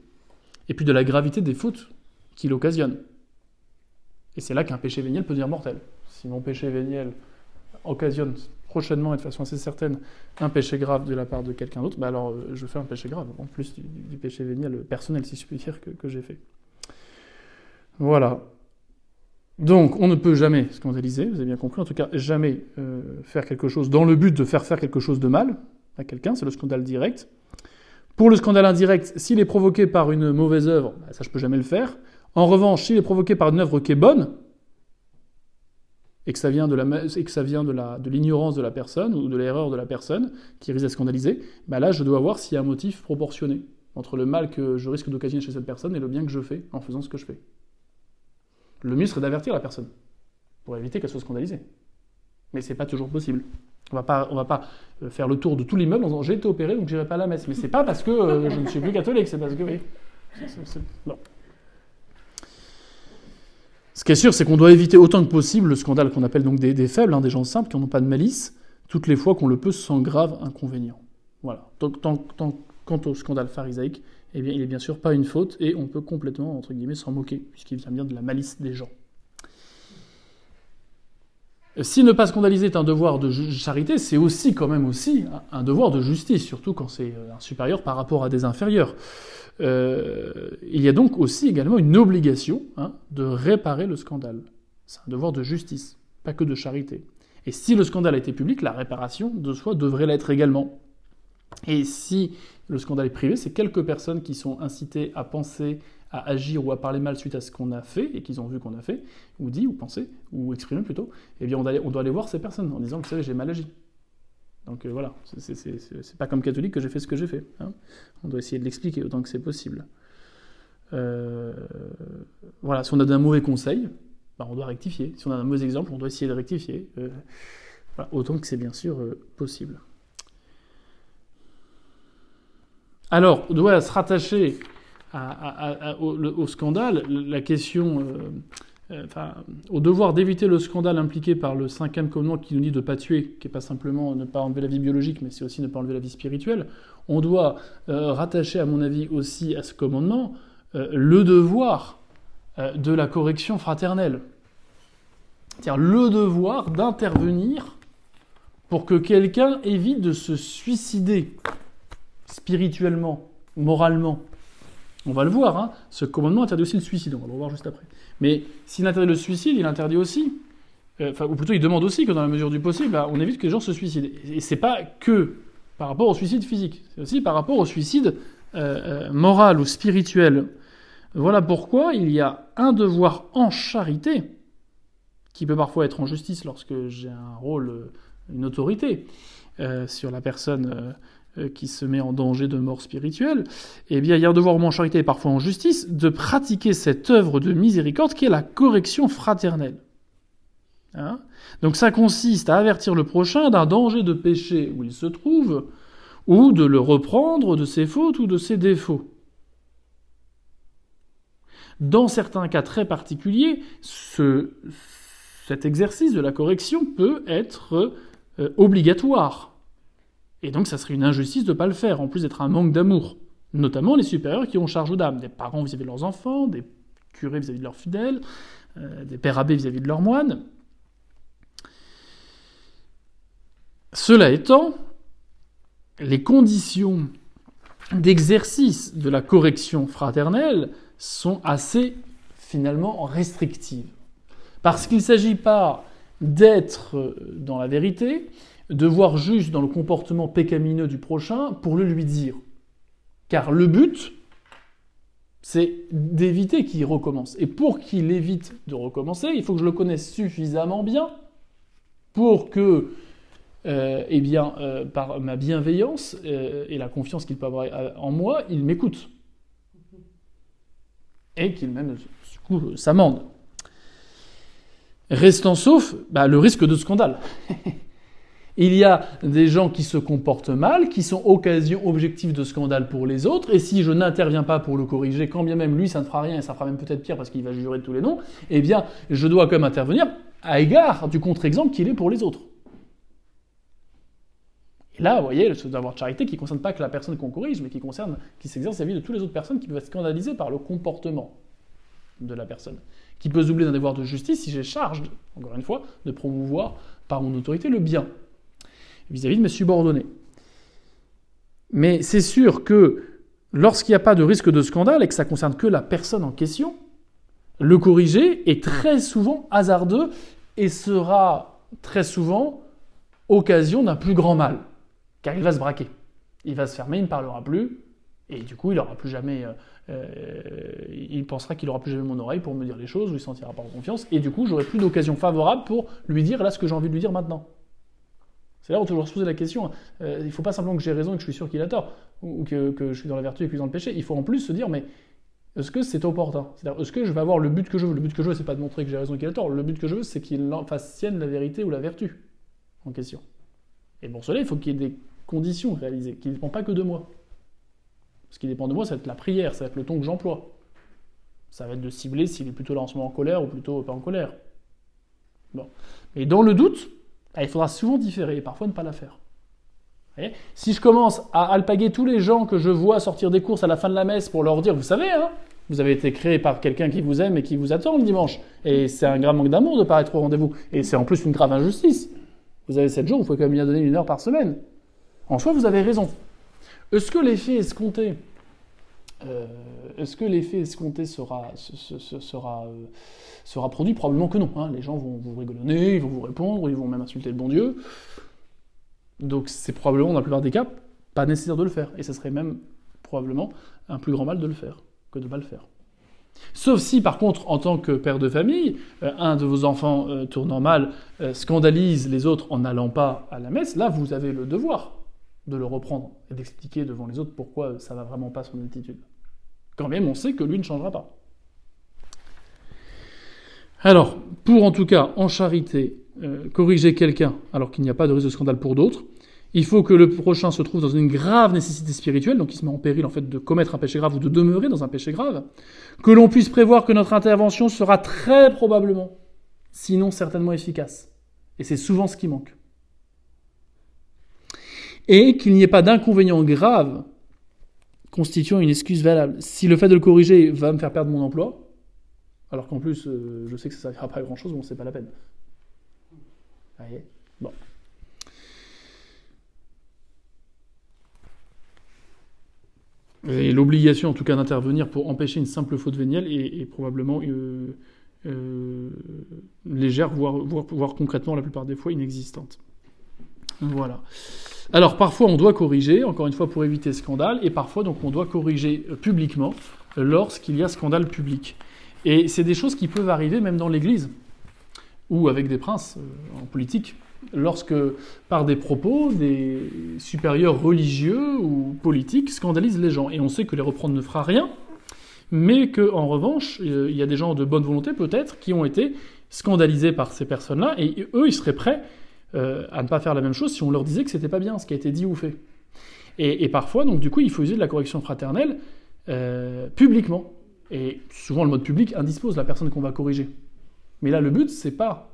Speaker 2: et puis de la gravité des fautes qu'il occasionne. Et c'est là qu'un péché véniel peut devenir mortel. Si mon péché véniel occasionne prochainement et de façon assez certaine un péché grave de la part de quelqu'un d'autre, bah alors euh, je fais un péché grave, en plus du, péché véniel personnel, si je puis dire, que, j'ai fait. Voilà. Donc, on ne peut jamais scandaliser, vous avez bien compris, en tout cas, jamais euh, faire quelque chose dans le but de faire faire quelque chose de mal à quelqu'un, c'est le scandale direct. Pour le scandale indirect, s'il est provoqué par une mauvaise œuvre, bah, ça je peux jamais le faire. En revanche, s'il est provoqué par une œuvre qui est bonne, et que ça vient de l'ignorance de, la personne ou de l'erreur de la personne qui risque d'être scandalisée, bah là je dois voir s'il y a un motif proportionné entre le mal que je risque d'occasionner chez cette personne et le bien que je fais en faisant ce que je fais. Le mieux serait d'avertir la personne pour éviter qu'elle soit scandalisée. Mais c'est pas toujours possible. On va pas, on va pas euh, faire le tour de tout l'immeuble en disant j'ai été opéré donc j'irai pas à la messe. Mais c'est pas parce que euh, je ne suis plus catholique, c'est parce que oui. Ce qui est sûr, c'est qu'on doit éviter autant que possible le scandale qu'on appelle donc des, faibles, hein, des gens simples qui n'ont pas de malice, toutes les fois qu'on le peut sans grave inconvénient. Voilà. Donc, quant au scandale pharisaïque, eh bien, il n'est bien sûr pas une faute et on peut complètement, entre guillemets, s'en moquer, puisqu'il vient bien de la malice des gens. Si ne pas scandaliser est un devoir de charité, c'est aussi quand même aussi un devoir de justice, surtout quand c'est euh, un supérieur par rapport à des inférieurs. Euh, il y a donc aussi également une obligation hein, de réparer le scandale. C'est un devoir de justice, pas que de charité. Et si le scandale a été public, la réparation de soi devrait l'être également. Et si le scandale est privé, c'est quelques personnes qui sont incitées à penser à agir ou à parler mal suite à ce qu'on a fait et qu'ils ont vu qu'on a fait, ou dit, ou pensé, ou exprimé plutôt, eh bien on doit, aller, voir ces personnes en disant, vous savez, j'ai mal agi. Donc euh, voilà, c'est pas comme catholique que j'ai fait ce que j'ai fait. Hein. On doit essayer de l'expliquer autant que c'est possible. Euh, voilà, si on a d'un mauvais conseil, bah, on doit rectifier. Si on a un mauvais exemple, on doit essayer de rectifier. Euh, autant que c'est bien sûr possible. Alors, on doit se rattacher au, scandale, la question, euh, euh, enfin, au devoir d'éviter le scandale impliqué par le cinquième commandement qui nous dit de ne pas tuer, qui n'est pas simplement ne pas enlever la vie biologique, mais c'est aussi ne pas enlever la vie spirituelle. On doit euh, rattacher, à mon avis, aussi à ce commandement le devoir de la correction fraternelle. C'est-à-dire le devoir d'intervenir pour que quelqu'un évite de se suicider spirituellement, moralement. On va le voir, hein. ce commandement interdit aussi le suicide, on va le revoir juste après. Mais s'il interdit le suicide, il interdit aussi, euh, ou plutôt il demande aussi que dans la mesure du possible, bah, on évite que les gens se suicident. Et c'est pas que par rapport au suicide physique, c'est aussi par rapport au suicide euh, euh, moral ou spirituel. Voilà pourquoi il y a un devoir en charité, qui peut parfois être en justice lorsque j'ai un rôle, une autorité sur la personne qui se met en danger de mort spirituelle, eh bien, il y a un devoir en charité et parfois en justice de pratiquer cette œuvre de miséricorde qui est la correction fraternelle. Hein? Donc ça consiste à avertir le prochain d'un danger de péché où il se trouve, ou de le reprendre de ses fautes ou de ses défauts. Dans certains cas très particuliers, ce, cet exercice de la correction peut être euh, obligatoire. Et donc ça serait une injustice de ne pas le faire, en plus d'être un manque d'amour. Notamment les supérieurs qui ont charge d'âme, des parents vis-à-vis de leurs enfants, des curés vis-à-vis de leurs fidèles, euh, des pères abbés vis-à-vis de leurs moines. Cela étant, les conditions d'exercice de la correction fraternelle sont assez finalement restrictives. Parce qu'il ne s'agit pas d'être dans la vérité, de voir juste dans le comportement pécamineux du prochain pour le lui dire. Car le but, c'est d'éviter qu'il recommence. Et pour qu'il évite de recommencer, il faut que je le connaisse suffisamment bien pour que, euh, eh bien, euh, par ma bienveillance euh, et la confiance qu'il peut avoir en moi, il m'écoute. Et qu'il même, du coup, s'amende. Restant sauf bah, le risque de scandale. Il y a des gens qui se comportent mal, qui sont occasion objective de scandale pour les autres, et si je n'interviens pas pour le corriger, quand bien même lui ça ne fera rien, et ça fera même peut-être pire parce qu'il va jurer de tous les noms, eh bien je dois quand même intervenir à égard du contre-exemple qu'il est pour les autres. Et là, vous voyez, le devoir de charité qui ne concerne pas que la personne qu'on corrige, mais qui concerne, qui s'exerce à la vie de toutes les autres personnes qui peuvent être scandalisées par le comportement de la personne. Qui peut se doubler d'un devoir de justice si j'ai charge, encore une fois, de promouvoir par mon autorité le bien vis-à-vis de mes subordonnés. Mais c'est sûr que lorsqu'il n'y a pas de risque de scandale et que ça concerne que la personne en question, le corriger est très souvent hasardeux et sera très souvent occasion d'un plus grand mal, car il va se braquer. Il va se fermer, il ne parlera plus, et du coup, il aura plus jamais, euh, euh, il pensera qu'il n'aura plus jamais mon oreille pour me dire les choses, ou il sentira pas en confiance, et du coup, j'aurai plus d'occasion favorable pour lui dire là ce que j'ai envie de lui dire maintenant. C'est là où on toujours se poser la question. Euh, il ne faut pas simplement que j'ai raison et que je suis sûr qu'il a tort, ou que, je suis dans la vertu et qu'il est dans le péché. Il faut en plus se dire, mais est-ce que c'est opportun? C'est-à-dire, est-ce que je vais avoir le but que je veux? Le but que je veux, c'est pas de montrer que j'ai raison et qu'il a tort. Le but que je veux, c'est qu'il fasse sienne la vérité ou la vertu en question. Et pour cela, il faut qu'il y ait des conditions réalisées, qui ne dépendent pas que de moi. Ce qui dépend de moi, ça va être la prière, ça va être le ton que j'emploie. Ça va être de cibler s'il est plutôt là en ce moment en colère ou plutôt pas en colère. Bon. Mais dans le doute, il faudra souvent différer et parfois ne pas la faire. si je commence à alpaguer tous les gens que je vois sortir des courses à la fin de la messe pour leur dire, vous savez, hein, vous avez été créé par quelqu'un qui vous aime et qui vous attend le dimanche, et c'est un grave manque d'amour de être au rendez-vous, et c'est en plus une grave injustice. Vous avez 7 jours, vous pouvez quand même lui donner une heure par semaine. En soi, vous avez raison. Est-ce que l'effet escompté, euh, est-ce que l'effet escompté sera, sera, euh, sera produit Probablement que non. Hein. Les gens vont vous rigolonner, ils vont vous répondre, ils vont même insulter le bon Dieu. Donc c'est probablement, dans la plupart des cas, pas nécessaire de le faire. Et ce serait même probablement un plus grand mal de le faire que de ne pas le faire. Sauf si, par contre, en tant que père de famille, euh, un de vos enfants euh, tournant mal euh, scandalise les autres en n'allant pas à la messe, là, vous avez le devoir de le reprendre et d'expliquer devant les autres pourquoi ça va vraiment pas son attitude. Quand même, on sait que lui ne changera pas. Alors, pour en tout cas, en charité, euh, corriger quelqu'un alors qu'il n'y a pas de risque de scandale pour d'autres, Il faut que le prochain se trouve dans une grave nécessité spirituelle, donc il se met en péril en fait de commettre un péché grave ou de demeurer dans un péché grave. Que l'on puisse prévoir que notre intervention sera très probablement, sinon certainement efficace. Et c'est souvent ce qui manque. Et qu'il n'y ait pas d'inconvénient grave constituant une excuse valable. Si le fait de le corriger va me faire perdre mon emploi, alors qu'en plus euh, je sais que ça ne servira pas à grand chose, bon, c'est pas la peine. voyez? Bon. Et l'obligation, en tout cas, d'intervenir pour empêcher une simple faute vénielle est, probablement euh, euh, légère, voire, voire, concrètement, la plupart des fois, inexistante. Voilà. Alors, parfois, on doit corriger, encore une fois, pour éviter scandale, et parfois, donc, on doit corriger publiquement lorsqu'il y a scandale public. Et c'est des choses qui peuvent arriver même dans l'Église, ou avec des princes en politique lorsque, par des propos, des supérieurs religieux ou politiques scandalisent les gens. Et on sait que les reprendre ne fera rien, mais qu'en revanche, euh, il y a des gens de bonne volonté peut-être qui ont été scandalisés par ces personnes-là, et eux, ils seraient prêts euh, à ne pas faire la même chose si on leur disait que c'était pas bien ce qui a été dit ou fait. Et, parfois, donc du coup, il faut user de la correction fraternelle euh, publiquement. Et souvent, le mode public indispose la personne qu'on va corriger. Mais là, le but, c'est pas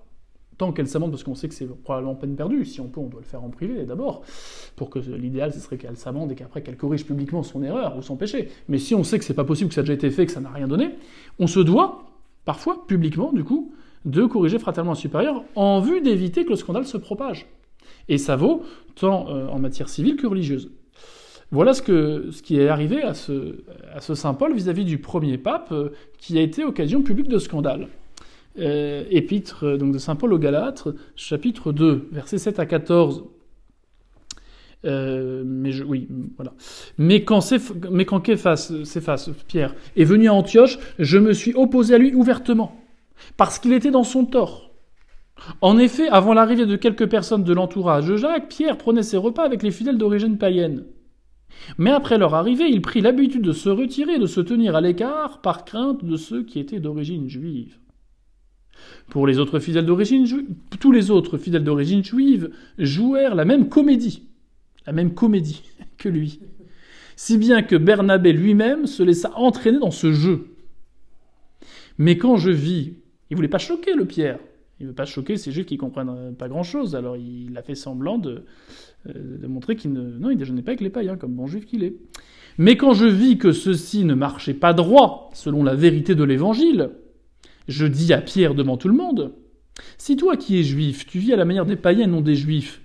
Speaker 2: tant qu'elle s'amende, parce qu'on sait que c'est probablement peine perdue, si on peut, on doit le faire en privé d'abord, pour que l'idéal, ce serait qu'elle s'amende et qu'après qu'elle corrige publiquement son erreur ou son péché. Mais si on sait que c'est pas possible, que ça a déjà été fait, que ça n'a rien donné, on se doit, parfois, publiquement, du coup, de corriger fraternellement un supérieur en vue d'éviter que le scandale se propage. Et ça vaut tant euh, en matière civile que religieuse. Voilà ce, qui est arrivé à ce, Saint Paul vis-à-vis du premier pape, euh, qui a été occasion publique de scandale. Euh, épître euh, de Saint Paul aux Galates, chapitre 2, versets 7 à 14. Euh, mais oui, voilà. Mais quand, mais quand s'efface, Pierre, est venu à Antioche, je me suis opposé à lui ouvertement, parce qu'il était dans son tort. En effet, avant l'arrivée de quelques personnes de l'entourage de Jacques, Pierre prenait ses repas avec les fidèles d'origine païenne. Mais après leur arrivée, il prit l'habitude de se retirer et de se tenir à l'écart par crainte de ceux qui étaient d'origine juive. Pour les autres fidèles d'origine tous les autres fidèles d'origine juive jouèrent la même comédie, la même comédie que lui. Si bien que Bernabé lui-même se laissa entraîner dans ce jeu. Mais quand je vis, il voulait pas choquer le Pierre. Il veut pas choquer ces juifs qui comprennent pas grand-chose. Alors il a fait semblant de, de montrer qu'il ne, non, il déjeunait pas avec les païens, comme bon juif qu'il est. Mais quand je vis que ceci ne marchait pas droit, selon la vérité de l'Évangile, je dis à Pierre devant tout le monde, si toi qui es juif, tu vis à la manière des païens, non des juifs,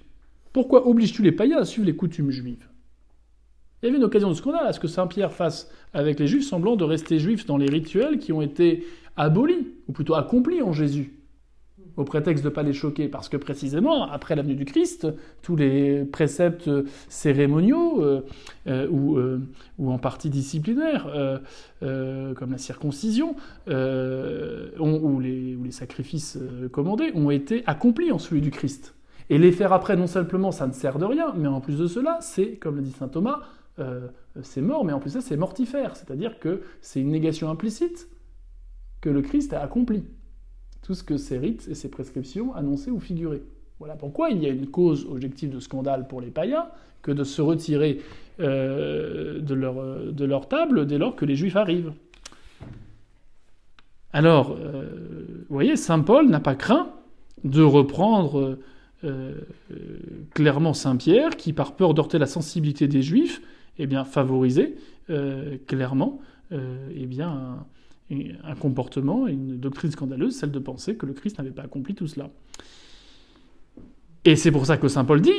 Speaker 2: pourquoi obliges-tu les païens à suivre les coutumes juives? Il y avait une occasion de scandale à ce que Saint Pierre fasse avec les juifs semblant de rester juifs dans les rituels qui ont été abolis, ou plutôt accomplis en Jésus au prétexte de ne pas les choquer, parce que précisément, après l'avenue du Christ, tous les préceptes cérémoniaux euh, euh, ou, euh, ou, en partie disciplinaires, comme la circoncision, ou, les, ou, les, sacrifices commandés, ont été accomplis en celui du Christ. Et les faire après, non simplement, ça ne sert de rien, mais en plus de cela, c'est, comme le dit saint Thomas, c'est mort, mais en plus ça, c'est mortifère, c'est-à-dire que c'est une négation implicite que le Christ a accompli tout ce que ces rites et ces prescriptions annonçaient ou figuraient. Voilà pourquoi il y a une cause objective de scandale pour les païens que de se retirer euh, de, leur, de, leur, table dès lors que les juifs arrivent. Alors, euh, vous voyez, Saint Paul n'a pas craint de reprendre euh, clairement Saint Pierre, qui, par peur d'heurter la sensibilité des juifs, eh bien, favorisait clairement eh bien, comportement, une doctrine scandaleuse, celle de penser que le Christ n'avait pas accompli tout cela. Et c'est pour ça que Saint Paul dit,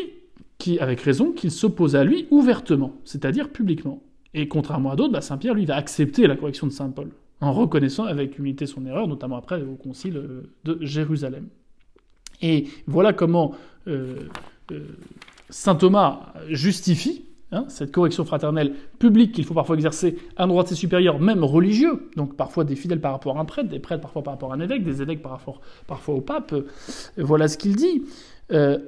Speaker 2: qui, avec raison, qu'il s'oppose à lui ouvertement, c'est-à-dire publiquement. Et contrairement à d'autres, bah, Saint Pierre, lui, va accepter la correction de Saint Paul, en reconnaissant avec humilité son erreur, notamment après au concile euh, de Jérusalem. Et voilà comment euh, euh, Saint Thomas justifie Hein, cette correction fraternelle publique qu'il faut parfois exercer à un droit de ses supérieurs, même religieux, donc parfois des fidèles par rapport à un prêtre, des prêtres parfois par rapport à un évêque, des évêques par rapport parfois au pape. Euh, voilà ce qu'il dit. Euh,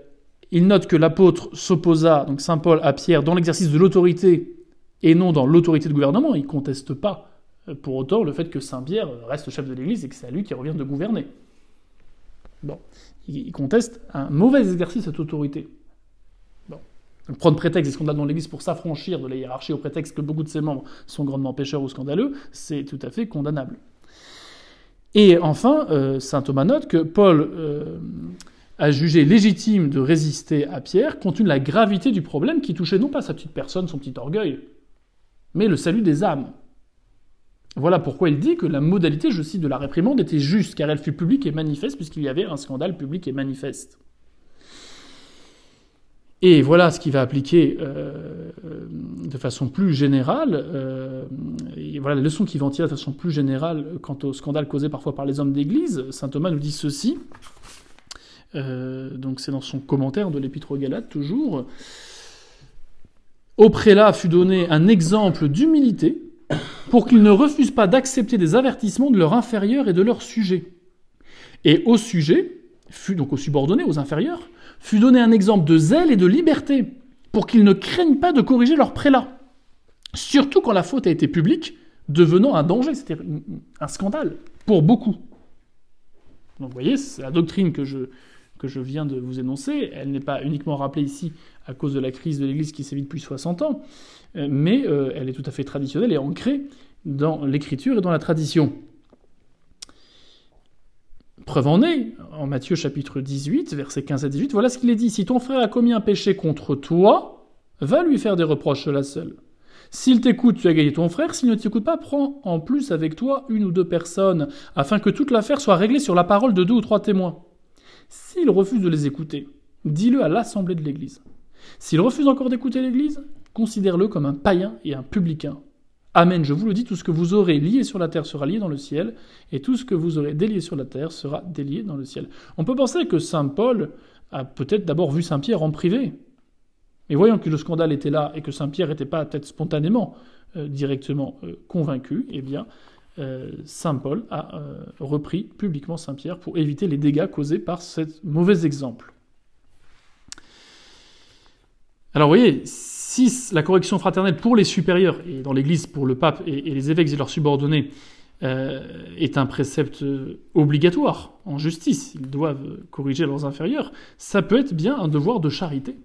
Speaker 2: il note que l'apôtre s'opposa, donc saint Paul, à Pierre dans l'exercice de l'autorité et non dans l'autorité de gouvernement. Il ne conteste pas euh, pour autant le fait que saint Pierre reste chef de l'Église et que c'est à lui qui revient de gouverner. Bon, il conteste un mauvais exercice de cette autorité. Prendre prétexte des scandales dans l'Église pour s'affranchir de la hiérarchie au prétexte que beaucoup de ses membres sont grandement pécheurs ou scandaleux, c'est tout à fait condamnable. Et enfin, euh, saint Thomas note que Paul euh, a jugé légitime de résister à Pierre compte tenu de la gravité du problème qui touchait non pas sa petite personne, son petit orgueil, mais le salut des âmes. Voilà pourquoi il dit que la modalité, je cite, de la réprimande était juste, car elle fut publique et manifeste, puisqu'il y avait un scandale public et manifeste. Et voilà ce qu'il va appliquer euh, de façon plus générale, euh, et voilà la leçon qu'il va en tirer de façon plus générale quant au scandale causé parfois par les hommes d'Église. Saint Thomas nous dit ceci, euh, donc c'est dans son commentaire de l'Épître aux Galates toujours. Au prélat fut donné un exemple d'humilité pour qu'ils ne refusent pas d'accepter des avertissements de leurs inférieurs et de leurs sujets. Et au sujet, fut donc aux subordonnés, aux inférieurs, fut donné un exemple de zèle et de liberté, pour qu'ils ne craignent pas de corriger leur prélat. Surtout quand la faute a été publique, devenant un danger, c'était un scandale pour beaucoup. Donc vous voyez, c'est la doctrine que je, que je viens de vous énoncer. Elle n'est pas uniquement rappelée ici à cause de la crise de l'Église qui sévit depuis 60 ans, euh, mais euh, elle est tout à fait traditionnelle et ancrée dans l'Écriture et dans la tradition. Preuve en est, en Matthieu chapitre 18, versets 15 à 18, voilà ce qu'il est dit. Si ton frère a commis un péché contre toi, va lui faire des reproches la seule. S'il t'écoute, tu as gagné ton frère. S'il ne t'écoute pas, prends en plus avec toi une ou deux personnes, afin que toute l'affaire soit réglée sur la parole de deux ou trois témoins. S'il refuse de les écouter, dis-le à l'assemblée de l'Église. S'il refuse encore d'écouter l'Église, considère-le comme un païen et un publicain, Amen, je vous le dis, tout ce que vous aurez lié sur la terre sera lié dans le ciel, et tout ce que vous aurez délié sur la terre sera délié dans le ciel. On peut penser que Saint Paul a peut-être d'abord vu Saint Pierre en privé. Mais voyant que le scandale était là et que Saint Pierre n'était pas peut-être spontanément euh, directement euh, convaincu, eh bien, euh, Saint Paul a repris publiquement Saint Pierre pour éviter les dégâts causés par ce mauvais exemple. Alors vous voyez, si la correction fraternelle pour les supérieurs, et dans l'Église pour le pape et, les évêques et leurs subordonnés, euh, est un précepte euh, obligatoire en justice, ils doivent corriger leurs inférieurs, ça peut être bien un devoir de charité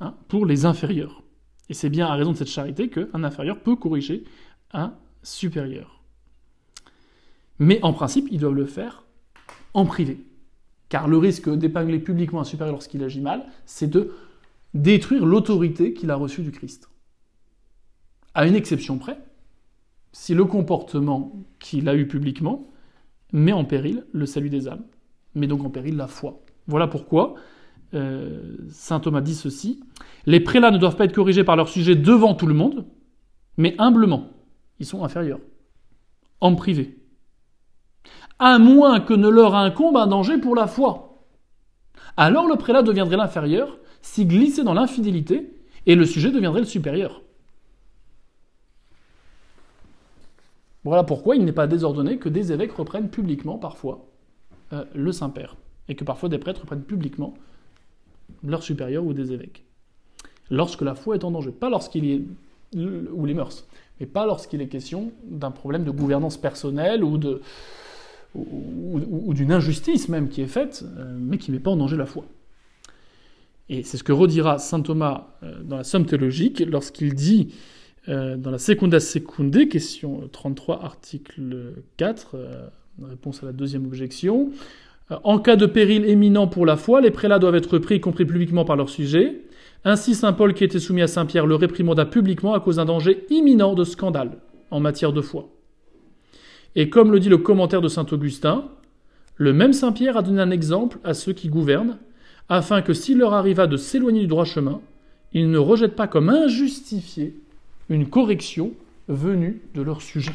Speaker 2: hein, pour les inférieurs. Et c'est bien à raison de cette charité qu'un inférieur peut corriger un supérieur. Mais en principe, ils doivent le faire en privé. Car le risque d'épingler publiquement un supérieur lorsqu'il agit mal, c'est de détruire l'autorité qu'il a reçue du Christ. À une exception près, si le comportement qu'il a eu publiquement met en péril le salut des âmes, met donc en péril la foi. Voilà pourquoi euh, Saint Thomas dit ceci Les prélats ne doivent pas être corrigés par leur sujet devant tout le monde, mais humblement. Ils sont inférieurs, en privé. À moins que ne leur incombe un danger pour la foi. Alors le prélat deviendrait l'inférieur s'y glisser dans l'infidélité et le sujet deviendrait le supérieur. Voilà pourquoi il n'est pas désordonné que des évêques reprennent publiquement parfois euh, le Saint-Père, et que parfois des prêtres reprennent publiquement leur supérieur ou des évêques. Lorsque la foi est en danger, pas lorsqu'il est ou les mœurs, mais pas lorsqu'il est question d'un problème de gouvernance personnelle ou ou, d'une injustice même qui est faite, euh, mais qui ne met pas en danger la foi. Et c'est ce que redira saint Thomas euh, dans la Somme théologique lorsqu'il dit euh, dans la Secunda Secunde, question 33, article 4, euh, réponse à la deuxième objection, en cas de péril éminent pour la foi, les prélats doivent être pris y compris publiquement par leur sujet. Ainsi, saint Paul, qui était soumis à saint Pierre, le réprimanda publiquement à cause d'un danger imminent de scandale en matière de foi. Et comme le dit le commentaire de saint Augustin, le même saint Pierre a donné un exemple à ceux qui gouvernent afin que s'il leur arriva de s'éloigner du droit chemin, ils ne rejettent pas comme injustifiée une correction venue de leur sujet.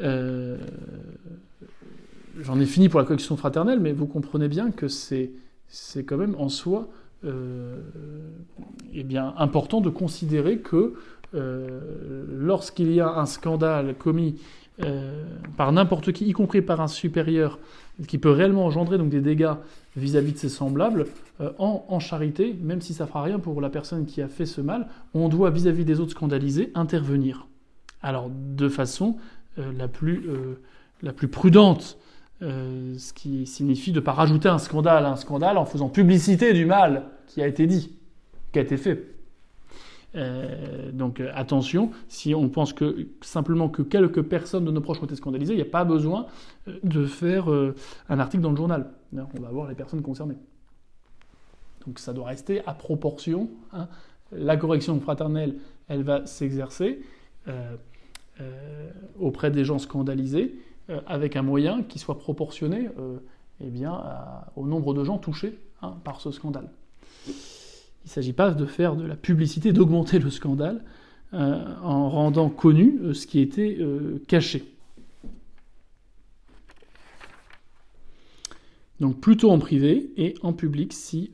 Speaker 2: Euh, j'en ai fini pour la correction fraternelle, mais vous comprenez bien que c'est, quand même en soi euh, eh important de considérer que euh, lorsqu'il y a un scandale commis par n'importe qui, y compris par un supérieur, qui peut réellement engendrer donc des dégâts vis-à-vis de ses semblables, euh, en, charité, même si ça fera rien pour la personne qui a fait ce mal, on doit vis-à-vis des autres scandalisés intervenir. Alors de façon euh, la, plus, euh, la plus prudente, ce qui signifie de ne pas rajouter un scandale à un scandale en faisant publicité du mal qui a été dit. qui a été fait. Donc attention, si on pense simplement que quelques personnes de nos proches ont été scandalisées, il n'y a pas besoin de faire un article dans le journal. On va voir les personnes concernées. Donc ça doit rester à proportion. Hein. La correction fraternelle, elle va s'exercer auprès des gens scandalisés avec un moyen qui soit proportionné eh bien, au nombre de gens touchés hein, par ce scandale. Il ne s'agit pas de faire de la publicité, d'augmenter le scandale euh, en rendant connu euh, ce qui était euh, caché. Donc plutôt en privé et en public si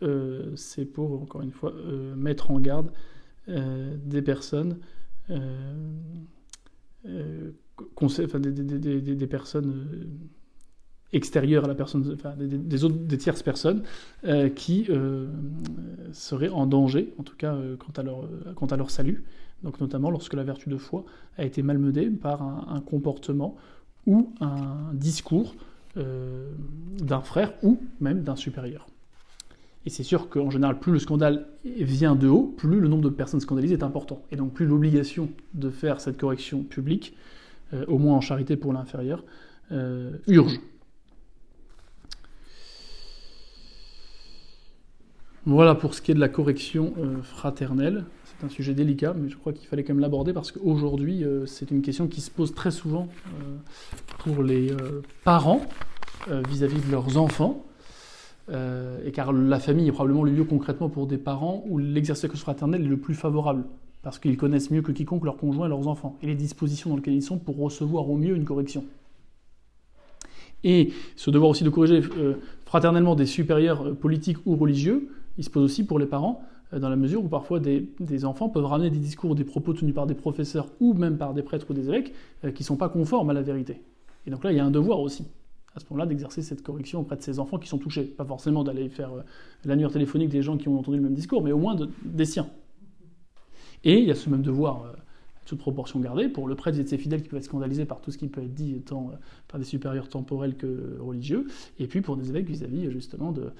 Speaker 2: c'est pour, encore une fois, mettre en garde des personnes, des, personnes extérieurs à la personne, enfin, des, autres, des tierces personnes euh, qui euh, seraient en danger, en tout cas euh, quant, à leur, quant à leur salut, donc notamment lorsque la vertu de foi a été malmenée par un, comportement ou un discours d'un frère ou même d'un supérieur. Et c'est sûr qu'en général, plus le scandale vient de haut, plus le nombre de personnes scandalisées est important. Et donc plus l'obligation de faire cette correction publique, au moins en charité pour l'inférieur, urge. Voilà pour ce qui est de la correction euh, fraternelle. C'est un sujet délicat, mais je crois qu'il fallait quand même l'aborder parce qu'aujourd'hui, euh, c'est une question qui se pose très souvent euh, pour les parents vis-à-vis de leurs enfants. et car la famille est probablement le lieu concrètement pour des parents où l'exercice fraternel est le plus favorable, parce qu'ils connaissent mieux que quiconque leurs conjoints et leurs enfants, et les dispositions dans lesquelles ils sont pour recevoir au mieux une correction. Et ce devoir aussi de corriger fraternellement des supérieurs politiques ou religieux, il se pose aussi pour les parents, euh, dans la mesure où parfois des, enfants peuvent ramener des discours, des propos tenus par des professeurs ou même par des prêtres ou des évêques euh, qui ne sont pas conformes à la vérité. Et donc là, il y a un devoir aussi, à ce moment-là, d'exercer cette correction auprès de ces enfants qui sont touchés. Pas forcément d'aller faire euh, l'annuaire téléphonique des gens qui ont entendu le même discours, mais au moins des siens. Et il y a ce même devoir toute proportion gardée, pour le prêtre et ses fidèles qui peuvent être scandalisés par tout ce qui peut être dit tant par des supérieurs temporels que religieux, et puis pour des évêques vis-à-vis justement de,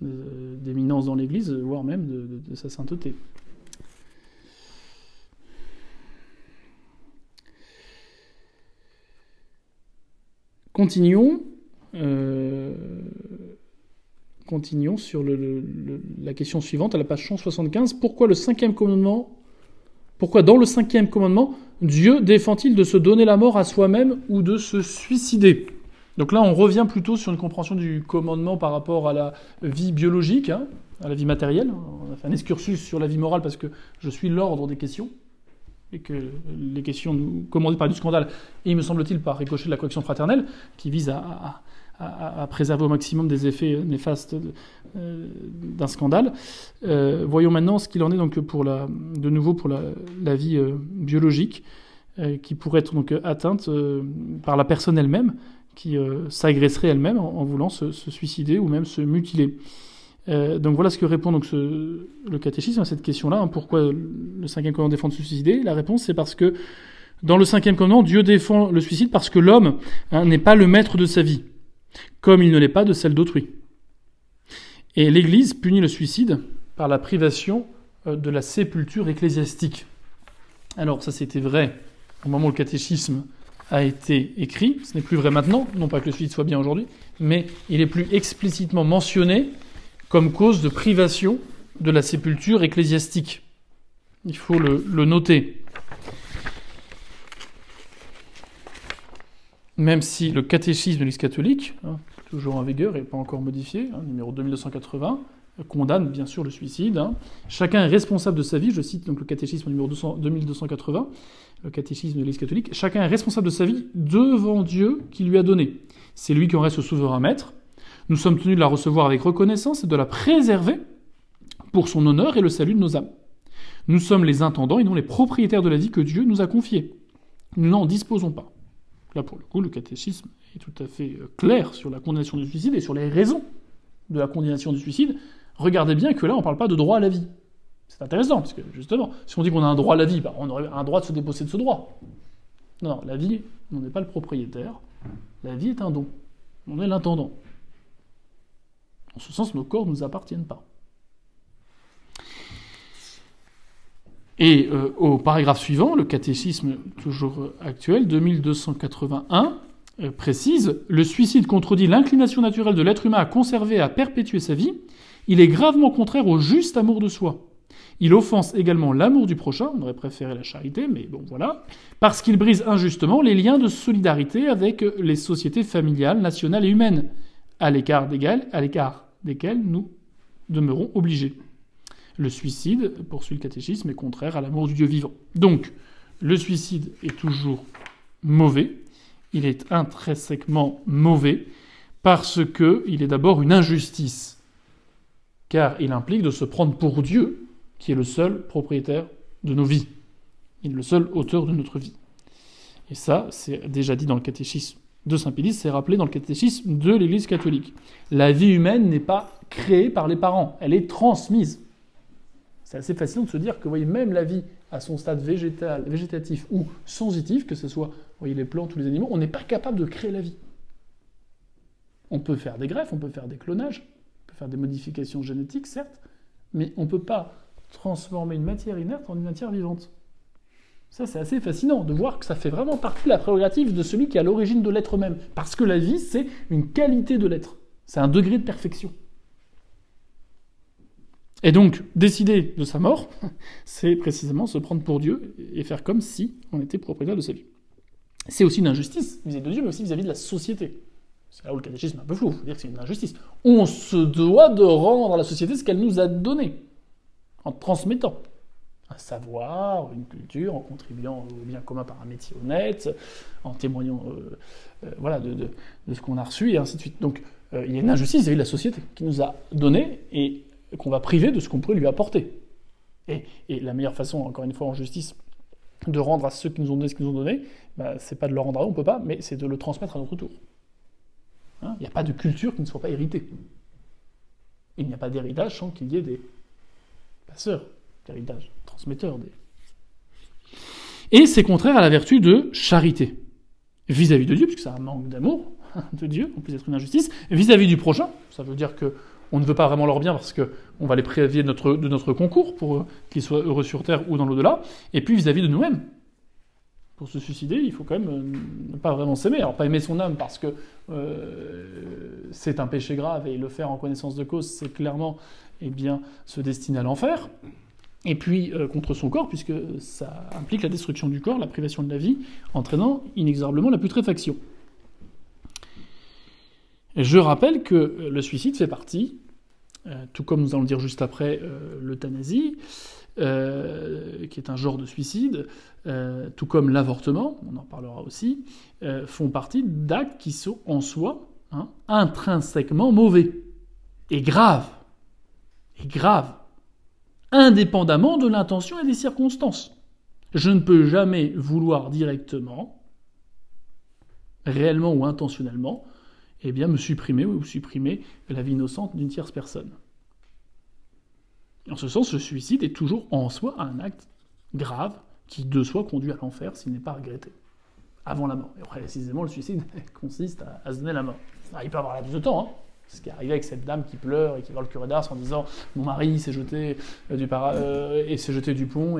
Speaker 2: d'éminence dans l'Église, voire même de, sa sainteté. Continuons, euh, continuons sur la question suivante, à la page 175. Pourquoi le cinquième commandement Pourquoi dans le cinquième commandement, Dieu défend-il de se donner la mort à soi-même ou de se suicider? Donc là, on revient plutôt sur une compréhension du commandement par rapport à la vie biologique, hein, à la vie matérielle. On a fait un excursus sur la vie morale parce que je suis l'ordre des questions et que les questions nous commandées par du scandale, et il me semble-t-il par ricochet de la correction fraternelle, qui vise à, préserver au maximum des effets néfastes euh, d'un scandale. Euh, voyons maintenant ce qu'il en est donc pour de nouveau pour la, vie euh, biologique, qui pourrait être atteinte par la personne elle-même, qui euh, s'agresserait elle-même en, voulant se, suicider ou même se mutiler. Euh, donc voilà ce que répond le catéchisme à cette question-là. Hein. pourquoi le cinquième commandement défend de se suicider La réponse c'est parce que dans le cinquième commandement, Dieu défend le suicide parce que l'homme hein, n'est pas le maître de sa vie, comme il ne l'est pas de celle d'autrui. Et l'Église punit le suicide par la privation euh, de la sépulture ecclésiastique. Alors ça c'était vrai au moment où le catéchisme a été écrit, ce n'est plus vrai maintenant, non pas que le suicide soit bien aujourd'hui, mais il est plus explicitement mentionné comme cause de privation de la sépulture ecclésiastique. Il faut le, noter. Même si le catéchisme de l'Église catholique, hein, toujours en vigueur et pas encore modifié, hein, numéro 2280, condamne bien sûr le suicide. Hein. Chacun est responsable de sa vie, je cite donc le catéchisme numéro 2280, le catéchisme de l'Église catholique, chacun est responsable de sa vie devant Dieu qui lui a donné. C'est lui qui en reste souverain maître. Nous sommes tenus de la recevoir avec reconnaissance et de la préserver pour son honneur et le salut de nos âmes. Nous sommes les intendants et non les propriétaires de la vie que Dieu nous a confiée. Nous n'en disposons pas. Là, pour le coup, le catéchisme est tout à fait euh, clair sur la condamnation du suicide et sur les raisons de la condamnation du suicide. Regardez bien que là, on ne parle pas de droit à la vie. C'est intéressant, parce que justement, si on dit qu'on a un droit à la vie, bah, on aurait un droit de se déposer de ce droit. Non, la vie, on n'est pas le propriétaire. La vie est un don. On est l'intendant. En ce sens, nos corps ne nous appartiennent pas. Et euh, au paragraphe suivant, le catéchisme toujours actuel, 2281, euh, précise Le suicide contredit l'inclination naturelle de l'être humain à conserver et à perpétuer sa vie. Il est gravement contraire au juste amour de soi. Il offense également l'amour du prochain, on aurait préféré la charité, mais bon voilà, parce qu'il brise injustement les liens de solidarité avec les sociétés familiales, nationales et humaines, à l'écart desquelles nous demeurons obligés. Le suicide, poursuit le catéchisme, est contraire à l'amour du Dieu vivant. Donc, le suicide est toujours mauvais, il est intrinsèquement mauvais, parce qu'il est d'abord une injustice, car il implique de se prendre pour Dieu, qui est le seul propriétaire de nos vies. Il est le seul auteur de notre vie. Et ça, c'est déjà dit dans le catéchisme de Saint-Pédis, c'est rappelé dans le catéchisme de l'Église catholique. La vie humaine n'est pas créée par les parents, elle est transmise. C'est assez fascinant de se dire que voyez, même la vie à son stade végétatif ou sensitif, que ce soit les plantes ou les animaux, on n'est pas capable de créer la vie. On peut faire des greffes, on peut faire des clonages, faire des modifications génétiques, certes, mais on ne peut pas transformer une matière inerte en une matière vivante. Ça, c'est assez fascinant de voir que ça fait vraiment partie de la prérogative de celui qui est à l'origine de l'être même. Parce que la vie, c'est une qualité de l'être. C'est un degré de perfection. Et donc, décider de sa mort, c'est précisément se prendre pour Dieu et faire comme si on était propriétaire de sa vie. C'est aussi une injustice vis-à-vis de Dieu, mais aussi vis-à-vis de la société. C'est là où le catéchisme est un peu flou, faut dire que c'est une injustice. On se doit de rendre à la société ce qu'elle nous a donné, en transmettant un savoir, une culture, en contribuant au bien commun par un métier honnête, en témoignant euh, euh, voilà, de, ce qu'on a reçu, et ainsi de suite. Donc, euh, il y a une injustice vis-à-vis de la société qui nous a donné, et qu'on va priver de ce qu'on pourrait lui apporter. Et, la meilleure façon, encore une fois en justice, de rendre à ceux qui nous ont donné ce qu'ils nous ont donné, bah, c'est pas de leur rendre à eux, on peut pas, mais c'est de le transmettre à notre tour. Hein, il n'y a pas de culture qui ne soit pas héritée. Il n'y a pas d'héritage sans qu'il y ait des passeurs d'héritage, transmetteurs. Des... Et c'est contraire à la vertu de charité vis-à-vis de Dieu, puisque c'est un manque d'amour de Dieu, en plus d'être une injustice, vis-à-vis -vis du prochain, ça veut dire que on ne veut pas vraiment leur bien parce qu'on va les notre, de notre concours pour euh, qu'ils soient heureux sur Terre ou dans l'au-delà, et puis vis-à-vis de nous-mêmes. Pour se suicider, il faut quand même euh, ne pas vraiment s'aimer. Alors pas aimer son âme parce que euh, c'est un péché grave et le faire en connaissance de cause, c'est clairement eh bien, se destiner à l'enfer. Et puis contre son corps, puisque ça implique la destruction du corps, la privation de la vie, entraînant inexorablement la putréfaction. Je rappelle que euh, le suicide fait partie, euh, tout comme nous allons le dire juste après euh, qui est un genre de suicide, tout comme l'avortement, on en parlera aussi, font partie d'actes qui sont en soi hein, intrinsèquement mauvais et graves. Et graves. Indépendamment de l'intention et des circonstances. Je ne peux jamais vouloir directement, réellement ou intentionnellement, eh bien, me supprimer ou supprimer la vie innocente d'une tierce personne. En ce sens, le suicide est toujours en soi un acte grave qui de soi conduit à l'enfer s'il n'est pas regretté. Avant la mort. Et précisément, le suicide consiste à, se donner la mort. il peut avoir la de temps, hein. Ce qui est arrivé avec cette dame qui pleure et qui va le curé d'Ars en disant Mon mari s'est jeté, euh, euh, du pont,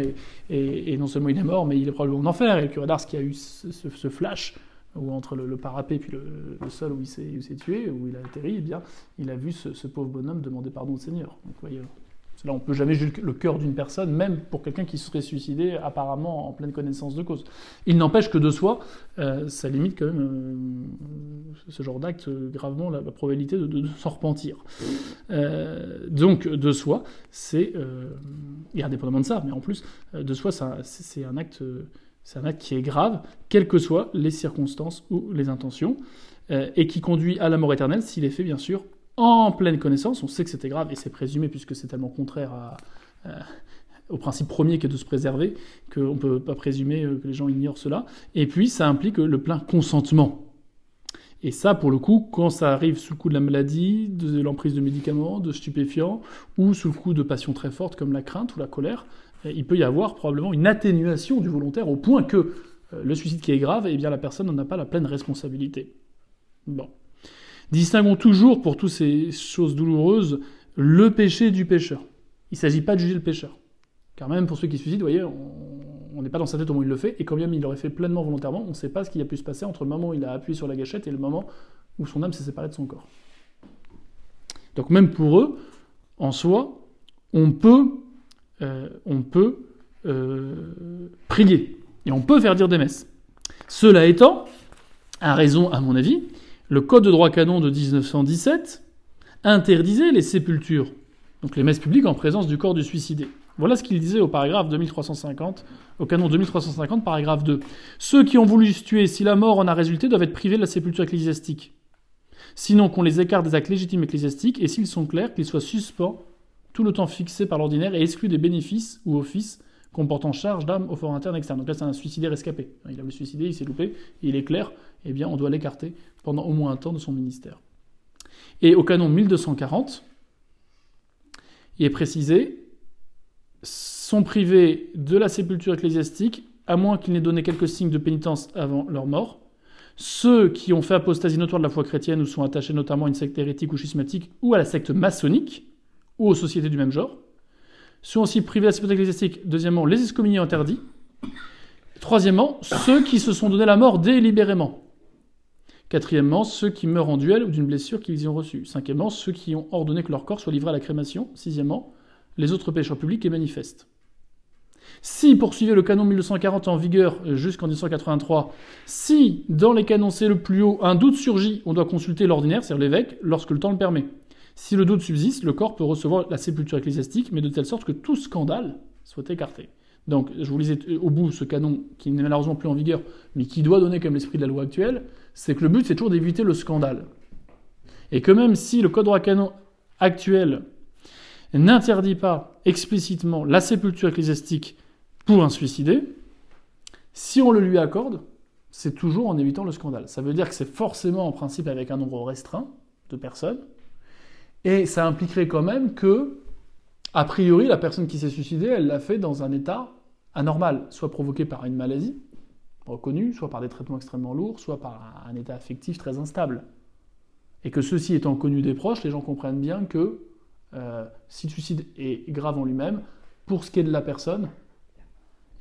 Speaker 2: et, non seulement il est mort, mais il est probablement en enfer. Et le curé d'Ars qui a eu ce flash ou entre le, parapet et puis le, sol où il s'est tué, où il a atterri, eh bien, il a vu ce, pauvre bonhomme demander pardon au Seigneur. Donc, voyez, là, on peut jamais juger le cœur d'une personne, même pour quelqu'un qui serait suicidé apparemment en pleine connaissance de cause. Il n'empêche que de soi, euh, ça limite quand même euh, ce genre d'acte gravement la, probabilité de, s'en repentir. Euh, donc de soi, c'est, et indépendamment de ça, mais en plus, de soi, c'est un acte un acte qui est grave, quelles que soient les circonstances ou les intentions, euh, et qui conduit à la mort éternelle s'il est fait, bien sûr, en pleine connaissance. On sait que c'était grave, et c'est présumé, puisque c'est tellement contraire euh, au principe premier qui est de se préserver, qu'on ne peut pas présumer euh, que les gens ignorent cela. Et puis, ça implique le plein consentement. Et ça, pour le coup, quand ça arrive sous le coup de la maladie, de l'emprise de médicaments, de stupéfiants, ou sous le coup de passions très fortes comme la crainte ou la colère, il peut y avoir probablement une atténuation du volontaire au point que euh, le suicide qui est grave, eh bien la personne n'en a pas la pleine responsabilité. Bon. Distinguons toujours pour toutes ces choses douloureuses le péché du pécheur. Il ne s'agit pas de juger le pécheur. Car même pour ceux qui se suicident, vous voyez, on n'est pas dans sa tête au moment où il le fait, et quand bien il l'aurait fait pleinement volontairement, on ne sait pas ce qui a pu se passer entre le moment où il a appuyé sur la gâchette et le moment où son âme s'est séparée de son corps. Donc même pour eux, en soi, on peut, euh, on peut euh, prier, et on peut faire dire des messes. Cela étant, à raison, à mon avis, le Code de droit canon de 1917 interdisait les sépultures, donc les messes publiques en présence du corps du suicidé. Voilà ce qu'il disait au paragraphe 2350, au canon 2350, paragraphe 2. Ceux qui ont voulu se tuer, si la mort en a résulté, doivent être privés de la sépulture ecclésiastique. Sinon qu'on les écarte des actes légitimes ecclésiastiques, et s'ils sont clairs, qu'ils soient suspens tout le temps fixé par l'ordinaire et exclus des bénéfices ou offices comportant charge d'âme au fort interne externe. Donc là, c'est un suicidaire rescapé. Il avait suicidé, il s'est loupé, il est clair, eh bien, on doit l'écarter pendant au moins un temps de son ministère. Et au canon 1240, il est précisé sont privés de la sépulture ecclésiastique, à moins qu'ils n'aient donné quelques signes de pénitence avant leur mort. Ceux qui ont fait apostasie notoire de la foi chrétienne ou sont attachés notamment à une secte hérétique ou schismatique ou à la secte maçonnique ou aux sociétés du même genre sont aussi privés de la sépulture ecclésiastique. Deuxièmement, les excommuniés interdits. Troisièmement, ceux qui se sont donné la mort délibérément. Quatrièmement, ceux qui meurent en duel ou d'une blessure qu'ils y ont reçue. Cinquièmement, ceux qui ont ordonné que leur corps soit livré à la crémation. Sixièmement, les autres pécheurs publics et manifestes. Si, poursuivez le canon 1240 en vigueur jusqu'en 1983, si, dans les canons c'est le plus haut, un doute surgit, on doit consulter l'ordinaire, c'est-à-dire l'évêque, lorsque le temps le permet. Si le doute subsiste, le corps peut recevoir la sépulture ecclésiastique, mais de telle sorte que tout scandale soit écarté. Donc, je vous lisais au bout ce canon qui n'est malheureusement plus en vigueur, mais qui doit donner comme l'esprit de la loi actuelle, c'est que le but c'est toujours d'éviter le scandale. Et que même si le code droit canon actuel n'interdit pas explicitement la sépulture ecclésiastique pour un suicidé, si on le lui accorde, c'est toujours en évitant le scandale. Ça veut dire que c'est forcément en principe avec un nombre restreint de personnes, et ça impliquerait quand même que, a priori, la personne qui s'est suicidée, elle l'a fait dans un état anormal, soit provoqué par une maladie reconnue, soit par des traitements extrêmement lourds, soit par un état affectif très instable. Et que ceci étant connu des proches, les gens comprennent bien que euh, si le suicide est grave en lui-même, pour ce qui est de la personne,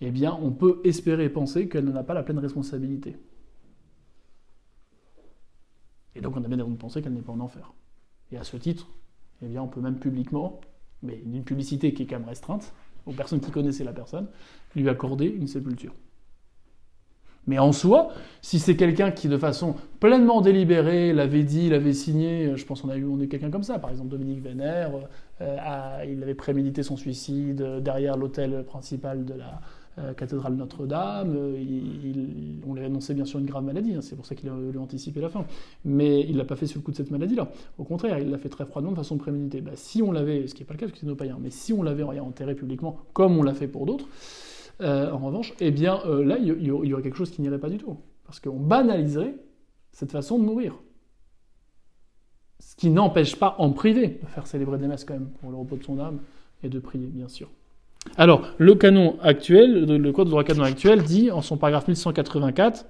Speaker 2: eh bien, on peut espérer penser qu'elle n'en a pas la pleine responsabilité. Et donc, on a bien raison de penser qu'elle n'est pas en enfer. Et à ce titre, eh bien, on peut même publiquement, mais d'une publicité qui est quand même restreinte, aux personnes qui connaissaient la personne, lui accorder une sépulture. Mais en soi, si c'est quelqu'un qui, de façon pleinement délibérée, l'avait dit, l'avait signé, je pense qu'on a eu on est quelqu'un comme ça, par exemple Dominique Vénère, euh, il avait prémédité son suicide derrière l'hôtel principal de la euh, cathédrale Notre-Dame, on lui a annoncé bien sûr une grave maladie, hein, c'est pour ça qu'il a, a, anticipé la fin, mais il l'a pas fait sous le coup de cette maladie-là. Au contraire, il l'a fait très froidement de façon préméditée. Bah, si on l'avait, ce qui n'est pas le cas parce que c'est nos païens, mais si on l'avait enterré publiquement, comme on l'a fait pour d'autres, euh, en revanche, eh bien euh, là, il y, aurait quelque chose qui n'irait pas du tout. Parce qu'on banaliserait cette façon de mourir. Ce qui n'empêche pas en privé de faire célébrer des messes quand même pour le repos de son âme et de prier, bien sûr. Alors, le canon actuel, le code de droit canon actuel dit, en son paragraphe 1184,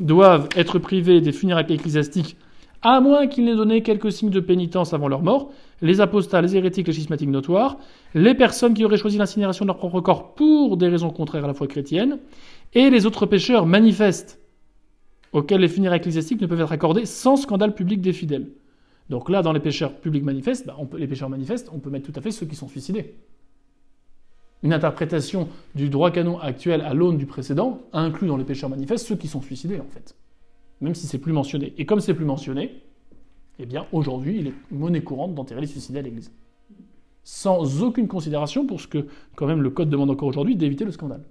Speaker 2: doivent être privés des funérailles ecclésiastiques à moins qu'ils n'aient donné quelques signes de pénitence avant leur mort, les apostats, les hérétiques, les schismatiques notoires, les personnes qui auraient choisi l'incinération de leur propre corps pour des raisons contraires à la foi chrétienne, et les autres pécheurs manifestes, auxquels les funérailles ecclésiastiques ne peuvent être accordées sans scandale public des fidèles. Donc là, dans les pécheurs publics manifestes, bah, les pécheurs manifestes, on peut mettre tout à fait ceux qui sont suicidés. Une interprétation du droit canon actuel à l'aune du précédent inclut dans les pécheurs manifestes ceux qui sont suicidés, en fait même si c'est plus mentionné. Et comme c'est plus mentionné, eh bien aujourd'hui, il est monnaie courante d'enterrer les suicidés à l'église. Sans aucune considération pour ce que quand même le code demande encore aujourd'hui, d'éviter le scandale.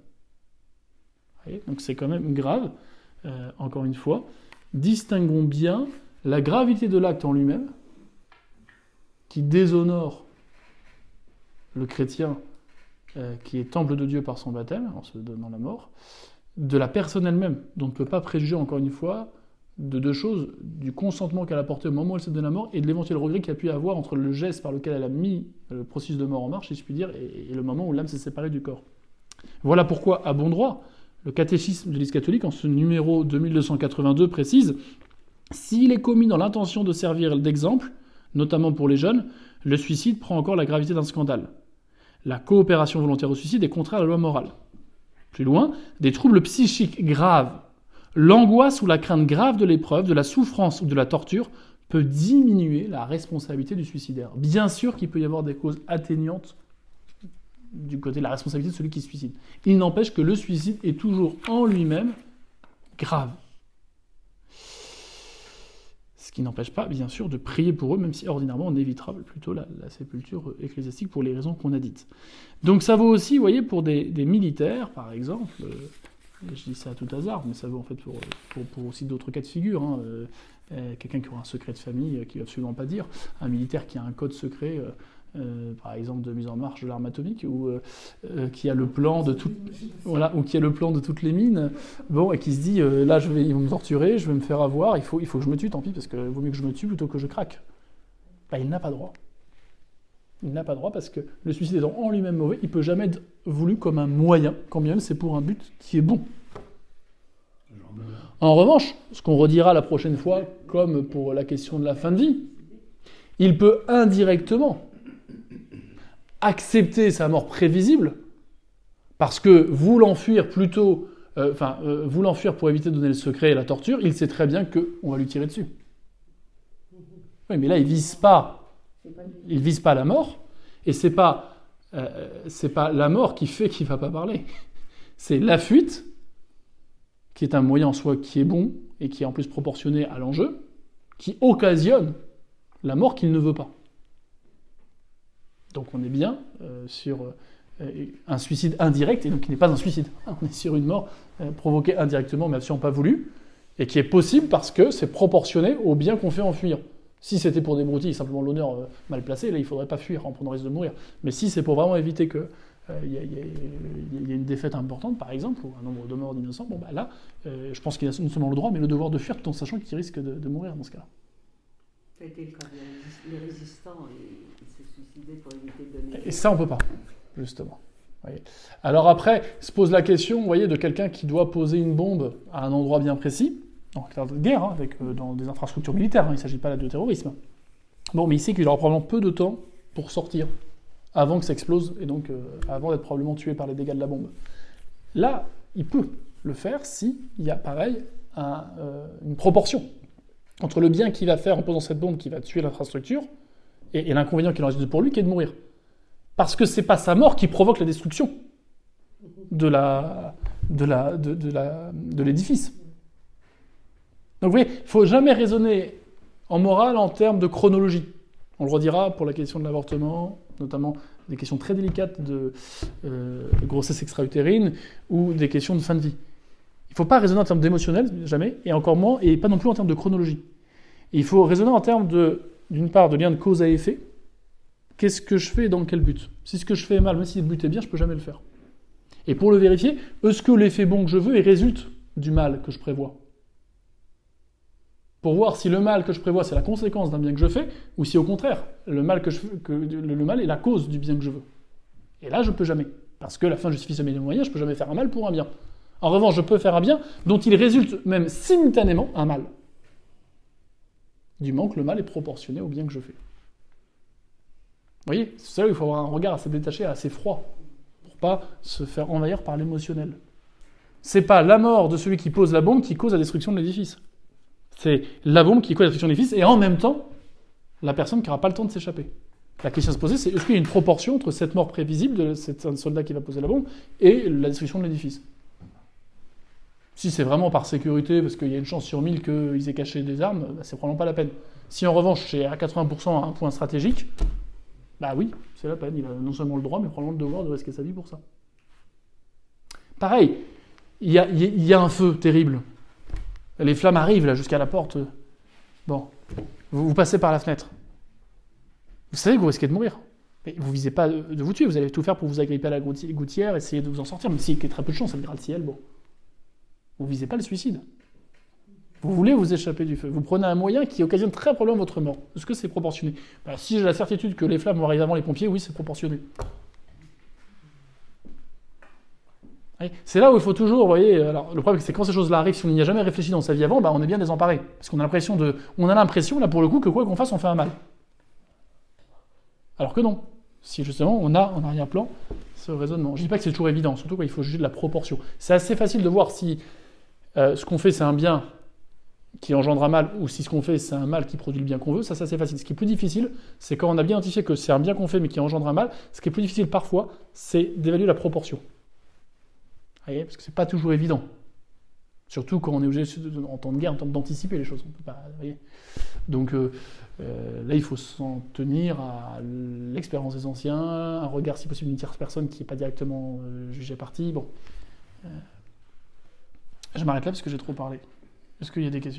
Speaker 2: Donc c'est quand même grave, euh, encore une fois. Distinguons bien la gravité de l'acte en lui-même, qui déshonore le chrétien euh, qui est temple de Dieu par son baptême, en se donnant la mort, de la personne elle-même, dont on ne peut pas préjuger, encore une fois, de deux choses, du consentement qu'elle a apporté au moment où elle s'est donnée la mort et de l'éventuel regret qu'il a pu avoir entre le geste par lequel elle a mis le processus de mort en marche, si je puis dire, et, le moment où l'âme s'est séparée du corps. Voilà pourquoi, à bon droit, le catéchisme de l'Église catholique, en ce numéro 2282, précise S'il est commis dans l'intention de servir d'exemple, notamment pour les jeunes, le suicide prend encore la gravité d'un scandale. La coopération volontaire au suicide est contraire à la loi morale. Plus loin, des troubles psychiques graves, l'angoisse ou la crainte grave de l'épreuve, de la souffrance ou de la torture peut diminuer la responsabilité du suicidaire. Bien sûr qu'il peut y avoir des causes atténuantes du côté de la responsabilité de celui qui se suicide. Il n'empêche que le suicide est toujours en lui-même grave. Ce qui n'empêche pas, bien sûr, de prier pour eux, même si ordinairement on évitera plutôt la, sépulture ecclésiastique pour les raisons qu'on a dites. Donc ça vaut aussi, vous voyez, pour des, militaires, par exemple. Euh, je dis ça à tout hasard, mais ça vaut en fait pour, aussi d'autres cas de figure. Hein, euh, euh, quelqu'un qui aura un secret de famille qui ne va absolument pas dire, un militaire qui a un code secret euh, par exemple de mise en marche de l'arme atomique, ou euh, euh, qui a le plan de tout, voilà, ou qui a le plan de toutes les mines, bon, et qui se dit là, ils vont me torturer, je vais me faire avoir, il faut, il faut que je me tue, tant pis, parce qu'il vaut mieux que je me tue plutôt que je craque. Il n'a pas droit. Il n'a pas droit parce que le suicide étant en lui-même mauvais, il peut jamais être voulu comme un moyen, quand bien même c'est pour un but qui est bon. En revanche, ce qu'on redira la prochaine fois, comme pour la question de la fin de vie, il peut indirectement accepter sa mort prévisible, parce que voulant fuir plutôt, euh, euh, fuir pour éviter de donner le secret et la torture, il sait très bien qu'on va lui tirer dessus. Oui, mais là, il vise pas, il vise pas la mort, et c'est pas, euh, c'est pas la mort qui fait qu'il va pas parler. C'est la fuite, qui est un moyen en soi qui est bon et qui est en plus proportionné à l'enjeu, qui occasionne la mort qu'il ne veut pas. Donc on est bien euh, sur euh, un suicide indirect, et donc qui n'est pas un suicide. On est sur une mort euh, provoquée indirectement, mais absolument pas voulue, et qui est possible parce que c'est proportionné au bien qu'on fait en fuyant. Si c'était pour des broutilles, simplement l'honneur mal placé, là il ne faudrait pas fuir en prenant le risque de mourir. Mais si c'est pour vraiment éviter qu'il y, ait une défaite importante, par exemple, ou un nombre de morts d'innocents, bon bah là, je pense qu'il a non seulement le droit, mais le devoir de fuir tout en sachant qu'il risque de, de, mourir dans ce cas-là. Et ça, on peut pas, justement. Alors après, se pose la question, voyez, de quelqu'un qui doit poser une bombe à un endroit bien précis, en cas de guerre, hein, avec, euh, dans des infrastructures militaires, hein, il ne s'agit pas là de terrorisme. Bon, mais il sait qu'il aura probablement peu de temps pour sortir, avant que ça explose, et donc euh, avant d'être probablement tué par les dégâts de la bombe. Là, il peut le faire s'il y a, pareil, euh, une proportion entre le bien qu'il va faire en posant cette bombe qui va tuer l'infrastructure, et, l'inconvénient qu'il en résulte pour lui, qui est de mourir. Parce que c'est pas sa mort qui provoque la destruction de de de, de l'édifice. Donc vous voyez, il faut jamais raisonner en morale en termes de chronologie. On le redira pour la question de l'avortement, notamment des questions très délicates de, euh, grossesse extra-utérine ou des questions de fin de vie. Il faut pas raisonner en termes d'émotionnel, jamais, et encore moins, et pas non plus en termes de chronologie. il faut raisonner en termes de d'une part, de lien de cause à effet. Qu'est-ce que je fais et dans quel but? Si ce que je fais est mal, même si le but est bien, je peux jamais le faire. Et pour le vérifier, est-ce que l'effet bon que je veux est résulte du mal que je prévois? Pour voir si le mal que je prévois, c'est la conséquence d'un bien que je fais, ou si au contraire, le mal, que le mal est la cause du bien que je veux. Et là, je ne peux jamais. Parce que la fin justifie mes moyens, je peux jamais faire un mal pour un bien. En revanche, je peux faire un bien dont il résulte même simultanément un mal. Du moment que le mal est proportionné au bien que je fais. Vous voyez, c'est là où il faut avoir un regard assez détaché, assez froid, pour pas se faire envahir par l'émotionnel. C'est pas la mort de celui qui pose la bombe qui cause la destruction de l'édifice. C'est la bombe qui cause la destruction de l'édifice et en même temps la personne qui n'aura pas le temps de s'échapper. La question à se poser, c'est est-ce qu'il y a une proportion entre cette mort prévisible de cet soldat qui va poser la bombe et la destruction de l'édifice? Si c'est vraiment par sécurité, parce qu'il y a une chance sur mille qu'ils aient caché des armes, bah, c'est probablement pas la peine. Si en revanche c'est à 80% un point stratégique, bah oui, c'est la peine. Il a non seulement le droit, mais probablement le devoir de risquer sa vie pour ça. Pareil, il y a, un feu terrible. Les flammes arrivent là jusqu'à la porte. Bon, vous, passez par la fenêtre. Vous savez que vous risquez de mourir. Mais vous visez pas de, vous tuer, vous allez tout faire pour vous agripper à la gouttière, essayer de vous en sortir, même s'il y a très peu de chance, ça le ciel, bon. Vous visez pas le suicide. Vous voulez vous échapper du feu. Vous prenez un moyen qui occasionne très probablement votre mort. Est-ce que c'est proportionné? Ben, Si j'ai la certitude que les flammes vont arriver avant les pompiers, oui, c'est proportionné. C'est là où il faut toujours, vous voyez, alors le problème c'est quand ces choses-là arrivent, si on n'y a jamais réfléchi dans sa vie avant, ben, on est bien désemparé. Parce qu'on a l'impression de. On a l'impression, là pour le coup, que quoi qu'on fasse, on fait un mal. Alors que non. Si justement on a en arrière-plan ce raisonnement. Je dis pas que c'est toujours évident, surtout quand il faut juger de la proportion. C'est assez facile de voir si euh, ce qu'on fait c'est un bien qui engendre un mal ou si ce qu'on fait c'est un mal qui produit le bien qu'on veut. Ça, c'est assez facile. Ce qui est plus difficile, c'est quand on a bien identifié que c'est un bien qu'on fait mais qui engendre un mal. Ce qui est plus difficile parfois, c'est d'évaluer la proportion. Vous voyez Parce que c'est pas toujours évident. Surtout quand on est obligé, en temps de guerre, en temps d'anticiper les choses. On peut pas, Donc euh, euh, là, il faut s'en tenir à l'expérience des anciens, un regard, si possible, d'une tierce personne qui n'est pas directement euh, jugée partie. Bon. Je m'arrête là parce que j'ai trop parlé. Est-ce qu'il y a des questions?